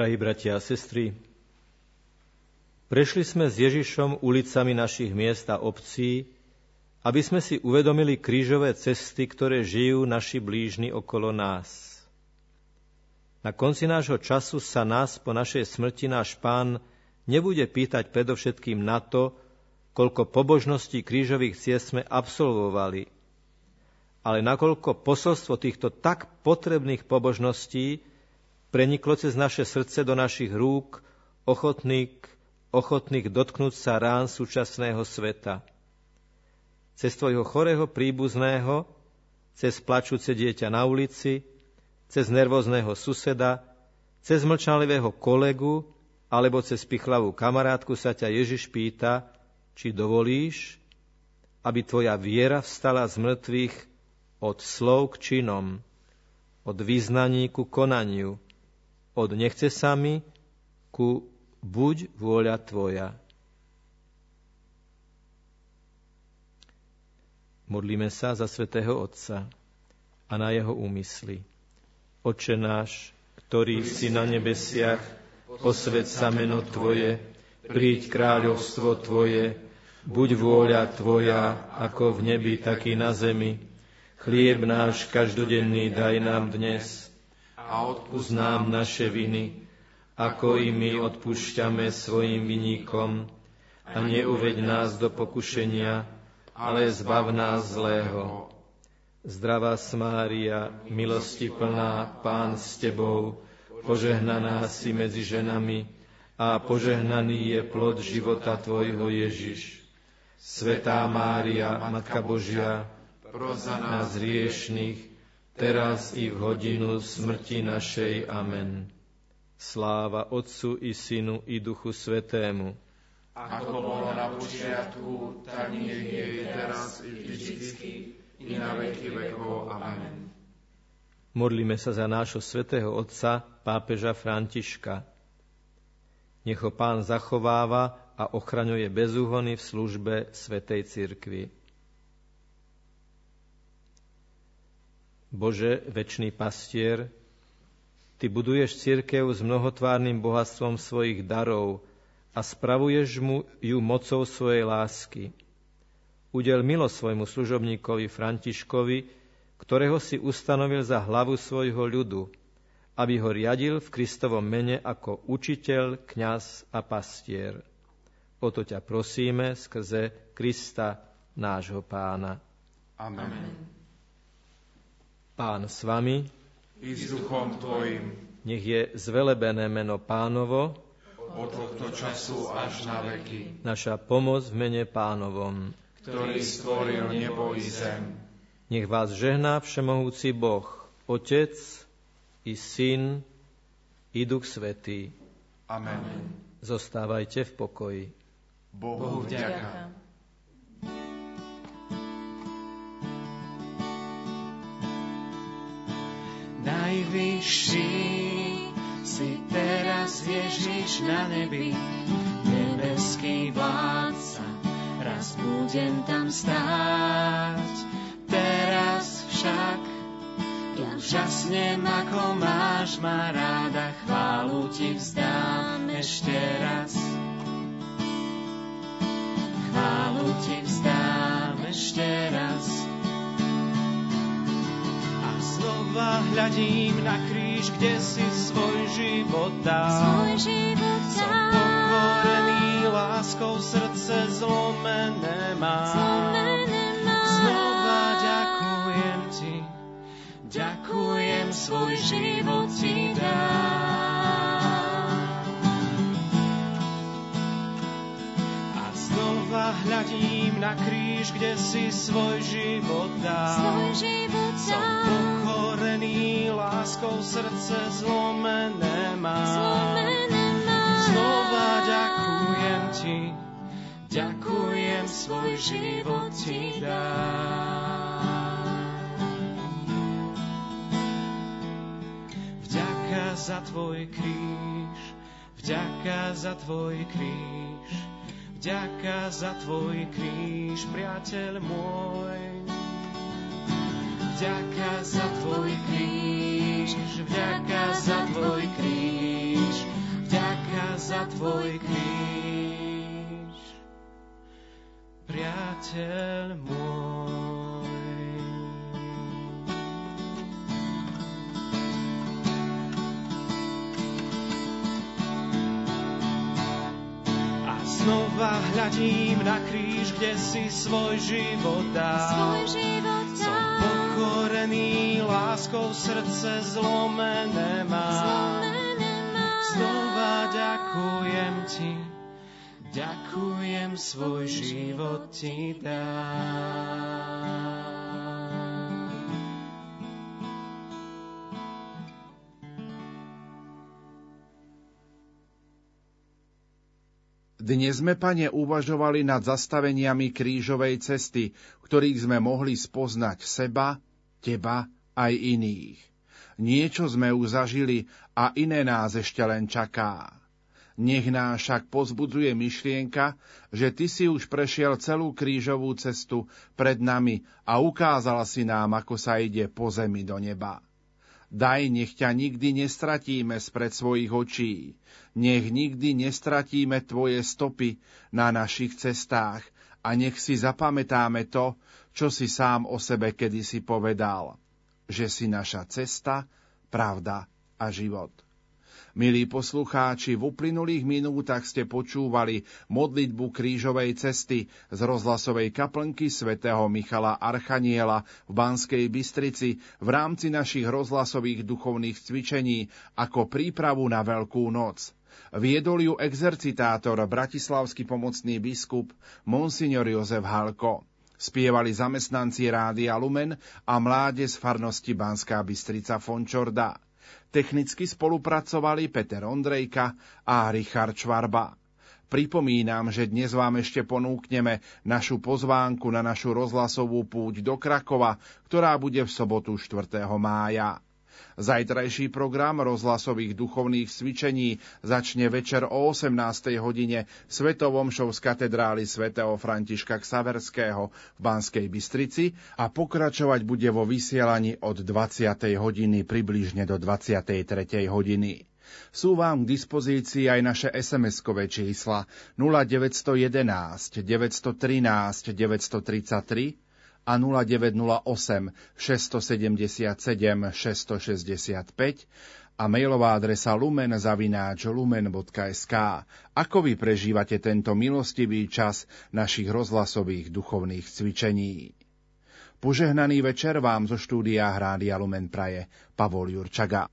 Drahí bratia a sestry, prešli sme s Ježišom ulicami našich miest a obcí, aby sme si uvedomili krížové cesty, ktoré žijú naši blížni okolo nás. Na konci nášho času sa nás po našej smrti náš pán nebude pýtať predovšetkým na to, koľko pobožností krížových ciest sme absolvovali, ale nakoľko posolstvo týchto tak potrebných pobožností preniklo cez naše srdce do našich rúk, ochotných, ochotných dotknúť sa rán súčasného sveta. Cez tvojho chorého príbuzného, cez plačúce dieťa na ulici, cez nervózneho suseda, cez mlčanlivého kolegu alebo cez pichlavú kamarátku sa ťa Ježiš pýta, či dovolíš, aby tvoja viera vstala z mŕtvych od slov k činom, od význaní ku konaniu, od nechce sa mi ku buď vôľa Tvoja. Modlíme sa za svätého Otca a na jeho úmysly. Oče náš, ktorý si na nebesiach, posved sa meno Tvoje, príď kráľovstvo Tvoje, buď vôľa Tvoja, ako v nebi, tak i na zemi. Chlieb náš každodenný daj nám dnes a odpúsť nám naše viny, ako i my odpúšťame svojim viníkom. A neuveď nás do pokušenia, ale zbav nás zlého. Zdravá Mária, milosti plná, Pán s Tebou, požehnaná si medzi ženami a požehnaný je plod života Tvojho Ježiš. Svetá Mária, Matka Božia, proza nás riešných, teraz i v hodinu smrti našej. Amen. Sláva Otcu i Synu i Duchu Svetému, ako bolo na počiatku, tak nech je teraz i vždycky, i na veky vekov. Amen. Modlíme sa za nášho svätého Otca, pápeža Františka. Nech ho Pán zachováva a ochraňuje bezúhony v službe Svetej Cirkvi. Bože, večný pastier, Ty buduješ církev s mnohotvárnym bohatstvom svojich darov a spravuješ mu ju mocou svojej lásky. Udel milo svojmu služobníkovi Františkovi, ktorého si ustanovil za hlavu svojho ľudu, aby ho riadil v Kristovom mene ako učiteľ, kňaz a pastier. O to ťa prosíme skrze Krista, nášho pána. Amen. Pán s vami, i s duchom Tvojim. Nech je zvelebené meno pánovo, od tohto času až na veky. Naša pomoc v mene pánovom, ktorý stvoril nebo i zem. Nech vás žehná všemohúci Boh, Otec i Syn i Duch Svetý. Amen. Zostávajte v pokoji. Bohu vďaka. Najvyšší si teraz Ježiš na nebi, nebeský vládca, raz budem tam stáť. Teraz však úžasne ako máš ma ráda, chválu ti vzdám ešte raz. Chválu ti vzdám ešte raz znova hľadím na kríž, kde si svoj život dal. Svoj život dal. Som pokorený láskou, srdce zlomené. Zlomené mám. Znova ďakujem ti, ďakujem, svoj život ti dám. Hľadím na kríž, kde si svoj život dal. Svoj život dal zranený láskou srdce zlomené má. Zlomené má. Znova ďakujem ti, ďakujem, svoj život ti dám. Vďaka za tvoj kríž, vďaka za tvoj kríž, vďaka za tvoj kríž, priateľ môj vďaka za tvoj kríž, vďaka za tvoj kríž, vďaka za tvoj kríž, priateľ môj. Znova hľadím na kríž, kde si svoj život dal. Svoj život dal pokorený láskou srdce zlomené má. Znova ďakujem ti, ďakujem, svoj život ti dám. Dnes sme, pane, uvažovali nad zastaveniami krížovej cesty, ktorých sme mohli spoznať seba, teba aj iných. Niečo sme už zažili a iné nás ešte len čaká. Nech nás však pozbudzuje myšlienka, že ty si už prešiel celú krížovú cestu pred nami a ukázala si nám, ako sa ide po zemi do neba. Daj, nech ťa nikdy nestratíme spred svojich očí. Nech nikdy nestratíme tvoje stopy na našich cestách a nech si zapamätáme to, čo si sám o sebe kedysi povedal, že si naša cesta, pravda a život. Milí poslucháči, v uplynulých minútach ste počúvali modlitbu krížovej cesty z rozhlasovej kaplnky svätého Michala Archaniela v Banskej Bystrici v rámci našich rozhlasových duchovných cvičení ako prípravu na Veľkú noc. Viedol ju exercitátor, bratislavský pomocný biskup, monsignor Jozef Halko. Spievali zamestnanci Rádia Lumen a mláde z farnosti Banská Bystrica Fončorda. Technicky spolupracovali Peter Ondrejka a Richard Čvarba. Pripomínam, že dnes vám ešte ponúkneme našu pozvánku na našu rozhlasovú púť do Krakova, ktorá bude v sobotu 4. mája. Zajtrajší program rozhlasových duchovných cvičení začne večer o 18. hodine Svetovom šov z katedrály svätého Františka Ksaverského v Banskej Bystrici a pokračovať bude vo vysielaní od 20. hodiny približne do 23. hodiny. Sú vám k dispozícii aj naše SMS-kové čísla 0911 913 933 a 0908 677 665 a mailová adresa lumen zavináč lumen.sk. Ako vy prežívate tento milostivý čas našich rozhlasových duchovných cvičení? Požehnaný večer vám zo štúdia Hrádia Lumen Praje Pavol Jurčaga.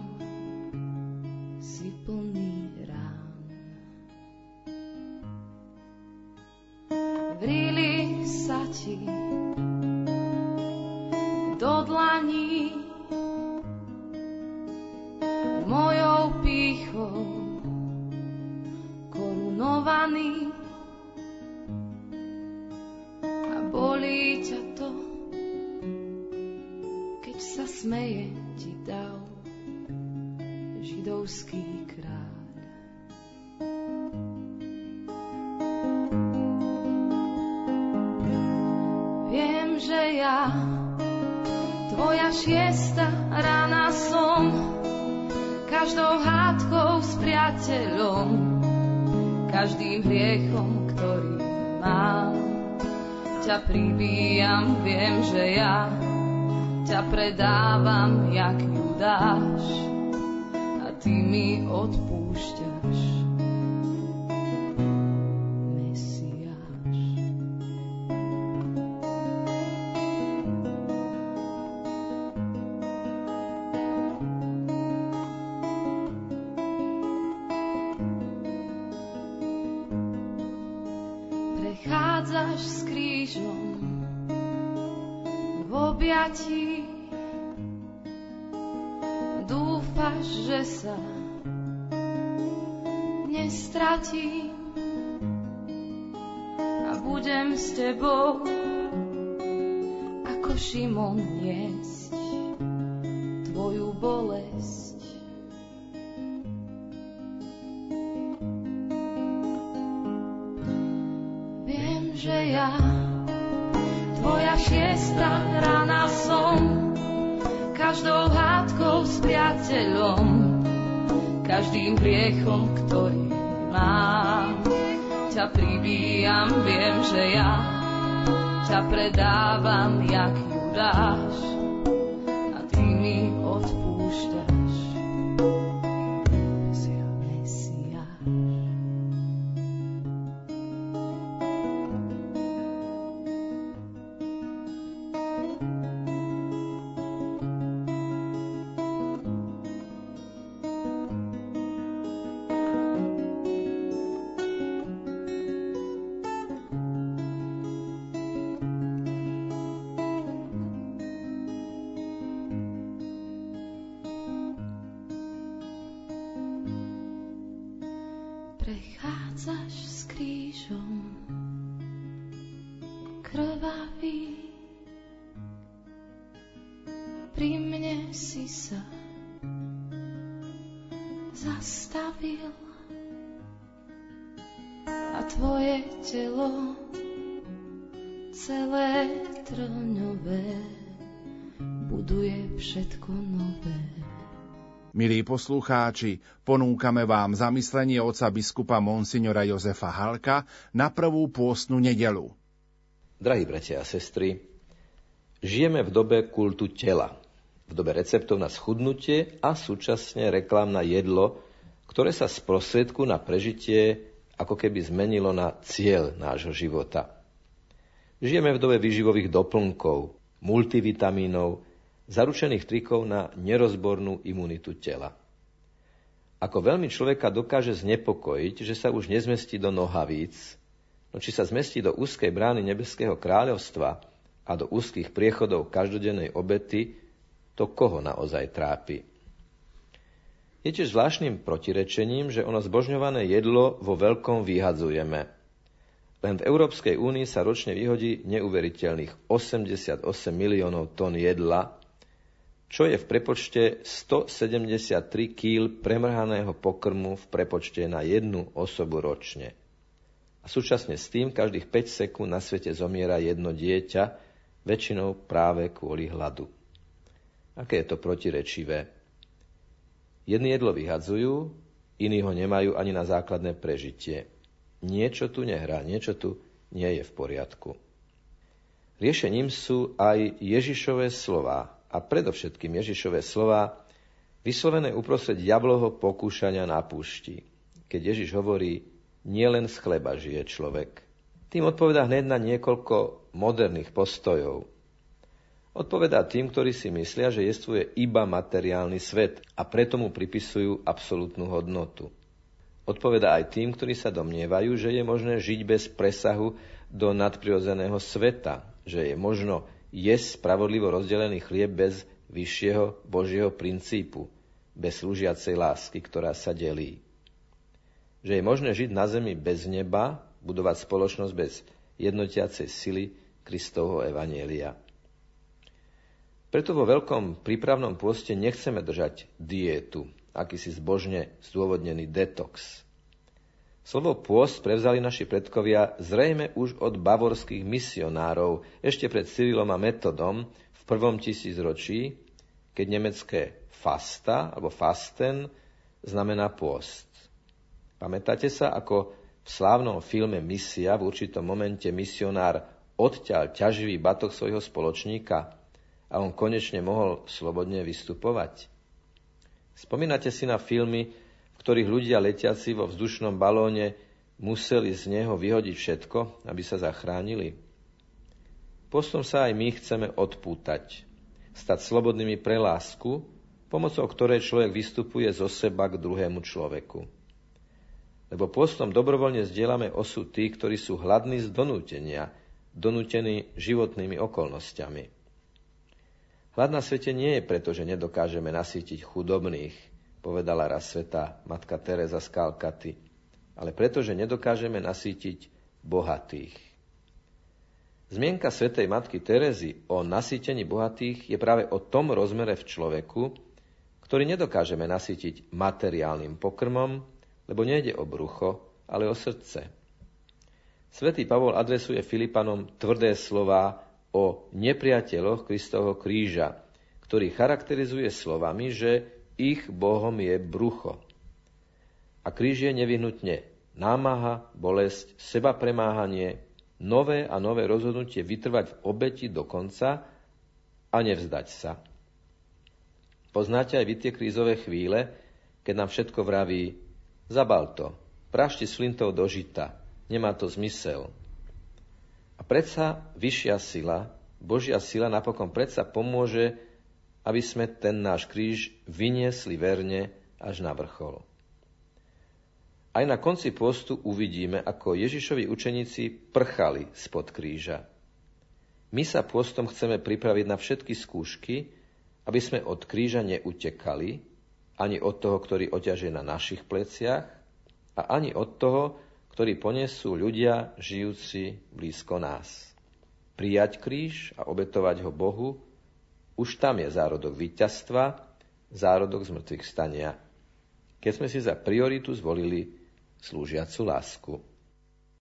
šiesta rána som, každou hádkou s priateľom, každým hriechom, ktorý mám. Ťa pribíjam, viem, že ja ťa predávam, jak síl a tvoje telo celé trňové buduje všetko nové. Milí poslucháči, ponúkame vám zamyslenie oca biskupa Monsignora Jozefa Halka na prvú pôstnu nedelu. Drahí bratia a sestry, žijeme v dobe kultu tela, v dobe receptov na schudnutie a súčasne reklám na jedlo, ktoré sa z prosvedku na prežitie ako keby zmenilo na cieľ nášho života. Žijeme v dobe výživových doplnkov, multivitamínov, zaručených trikov na nerozbornú imunitu tela. Ako veľmi človeka dokáže znepokojiť, že sa už nezmestí do nohavíc, no či sa zmestí do úzkej brány nebeského kráľovstva a do úzkých priechodov každodennej obety, to koho naozaj trápi. Je tiež zvláštnym protirečením, že ono zbožňované jedlo vo veľkom vyhadzujeme. Len v Európskej únii sa ročne vyhodí neuveriteľných 88 miliónov tón jedla, čo je v prepočte 173 kg premrhaného pokrmu v prepočte na jednu osobu ročne. A súčasne s tým každých 5 sekúnd na svete zomiera jedno dieťa, väčšinou práve kvôli hladu. Aké je to protirečivé? Jedni jedlo vyhadzujú, iní ho nemajú ani na základné prežitie. Niečo tu nehrá, niečo tu nie je v poriadku. Riešením sú aj Ježišové slova, a predovšetkým Ježišové slova, vyslovené uprostred jabloho pokúšania na púšti, keď Ježiš hovorí, nielen z chleba žije človek. Tým odpovedá hneď na niekoľko moderných postojov. Odpovedá tým, ktorí si myslia, že jestvuje iba materiálny svet a preto mu pripisujú absolútnu hodnotu. Odpovedá aj tým, ktorí sa domnievajú, že je možné žiť bez presahu do nadprirodzeného sveta, že je možno jesť spravodlivo rozdelený chlieb bez vyššieho Božieho princípu, bez slúžiacej lásky, ktorá sa delí. Že je možné žiť na zemi bez neba, budovať spoločnosť bez jednotiacej sily Kristovho Evanielia. Preto vo veľkom prípravnom pôste nechceme držať diétu, akýsi zbožne zdôvodnený detox. Slovo pôst prevzali naši predkovia zrejme už od bavorských misionárov ešte pred Cyrilom a Metodom v prvom tisícročí, keď nemecké fasta alebo fasten znamená pôst. Pamätáte sa, ako v slávnom filme Misia v určitom momente misionár odťal ťaživý batok svojho spoločníka a on konečne mohol slobodne vystupovať? Spomínate si na filmy ktorých ľudia letiaci vo vzdušnom balóne museli z neho vyhodiť všetko, aby sa zachránili? Postom sa aj my chceme odpútať, stať slobodnými pre lásku, pomocou ktorej človek vystupuje zo seba k druhému človeku. Lebo postom dobrovoľne zdieľame osud tých, ktorí sú hladní z donútenia, donútení životnými okolnostiami. Hlad na svete nie je preto, že nedokážeme nasýtiť chudobných, povedala raz sveta matka Teresa z Kalkaty, ale pretože nedokážeme nasýtiť bohatých. Zmienka svetej matky Terezy o nasýtení bohatých je práve o tom rozmere v človeku, ktorý nedokážeme nasýtiť materiálnym pokrmom, lebo nejde o brucho, ale o srdce. Svetý Pavol adresuje Filipanom tvrdé slova o nepriateľoch Kristovho kríža, ktorý charakterizuje slovami, že ich Bohom je brucho. A kríž je nevyhnutne námaha, bolesť, seba premáhanie, nové a nové rozhodnutie vytrvať v obeti do konca a nevzdať sa. Poznáte aj vy tie krízové chvíle, keď nám všetko vraví, zabal to, prašti s flintou do žita, nemá to zmysel. A predsa vyššia sila, Božia sila napokon predsa pomôže aby sme ten náš kríž vyniesli verne až na vrchol. Aj na konci postu uvidíme, ako Ježišovi učeníci prchali spod kríža. My sa postom chceme pripraviť na všetky skúšky, aby sme od kríža neutekali, ani od toho, ktorý oťažuje na našich pleciach, a ani od toho, ktorý ponesú ľudia žijúci blízko nás. Prijať kríž a obetovať ho Bohu už tam je zárodok víťazstva, zárodok zmrtvých stania. Keď sme si za prioritu zvolili slúžiacu lásku.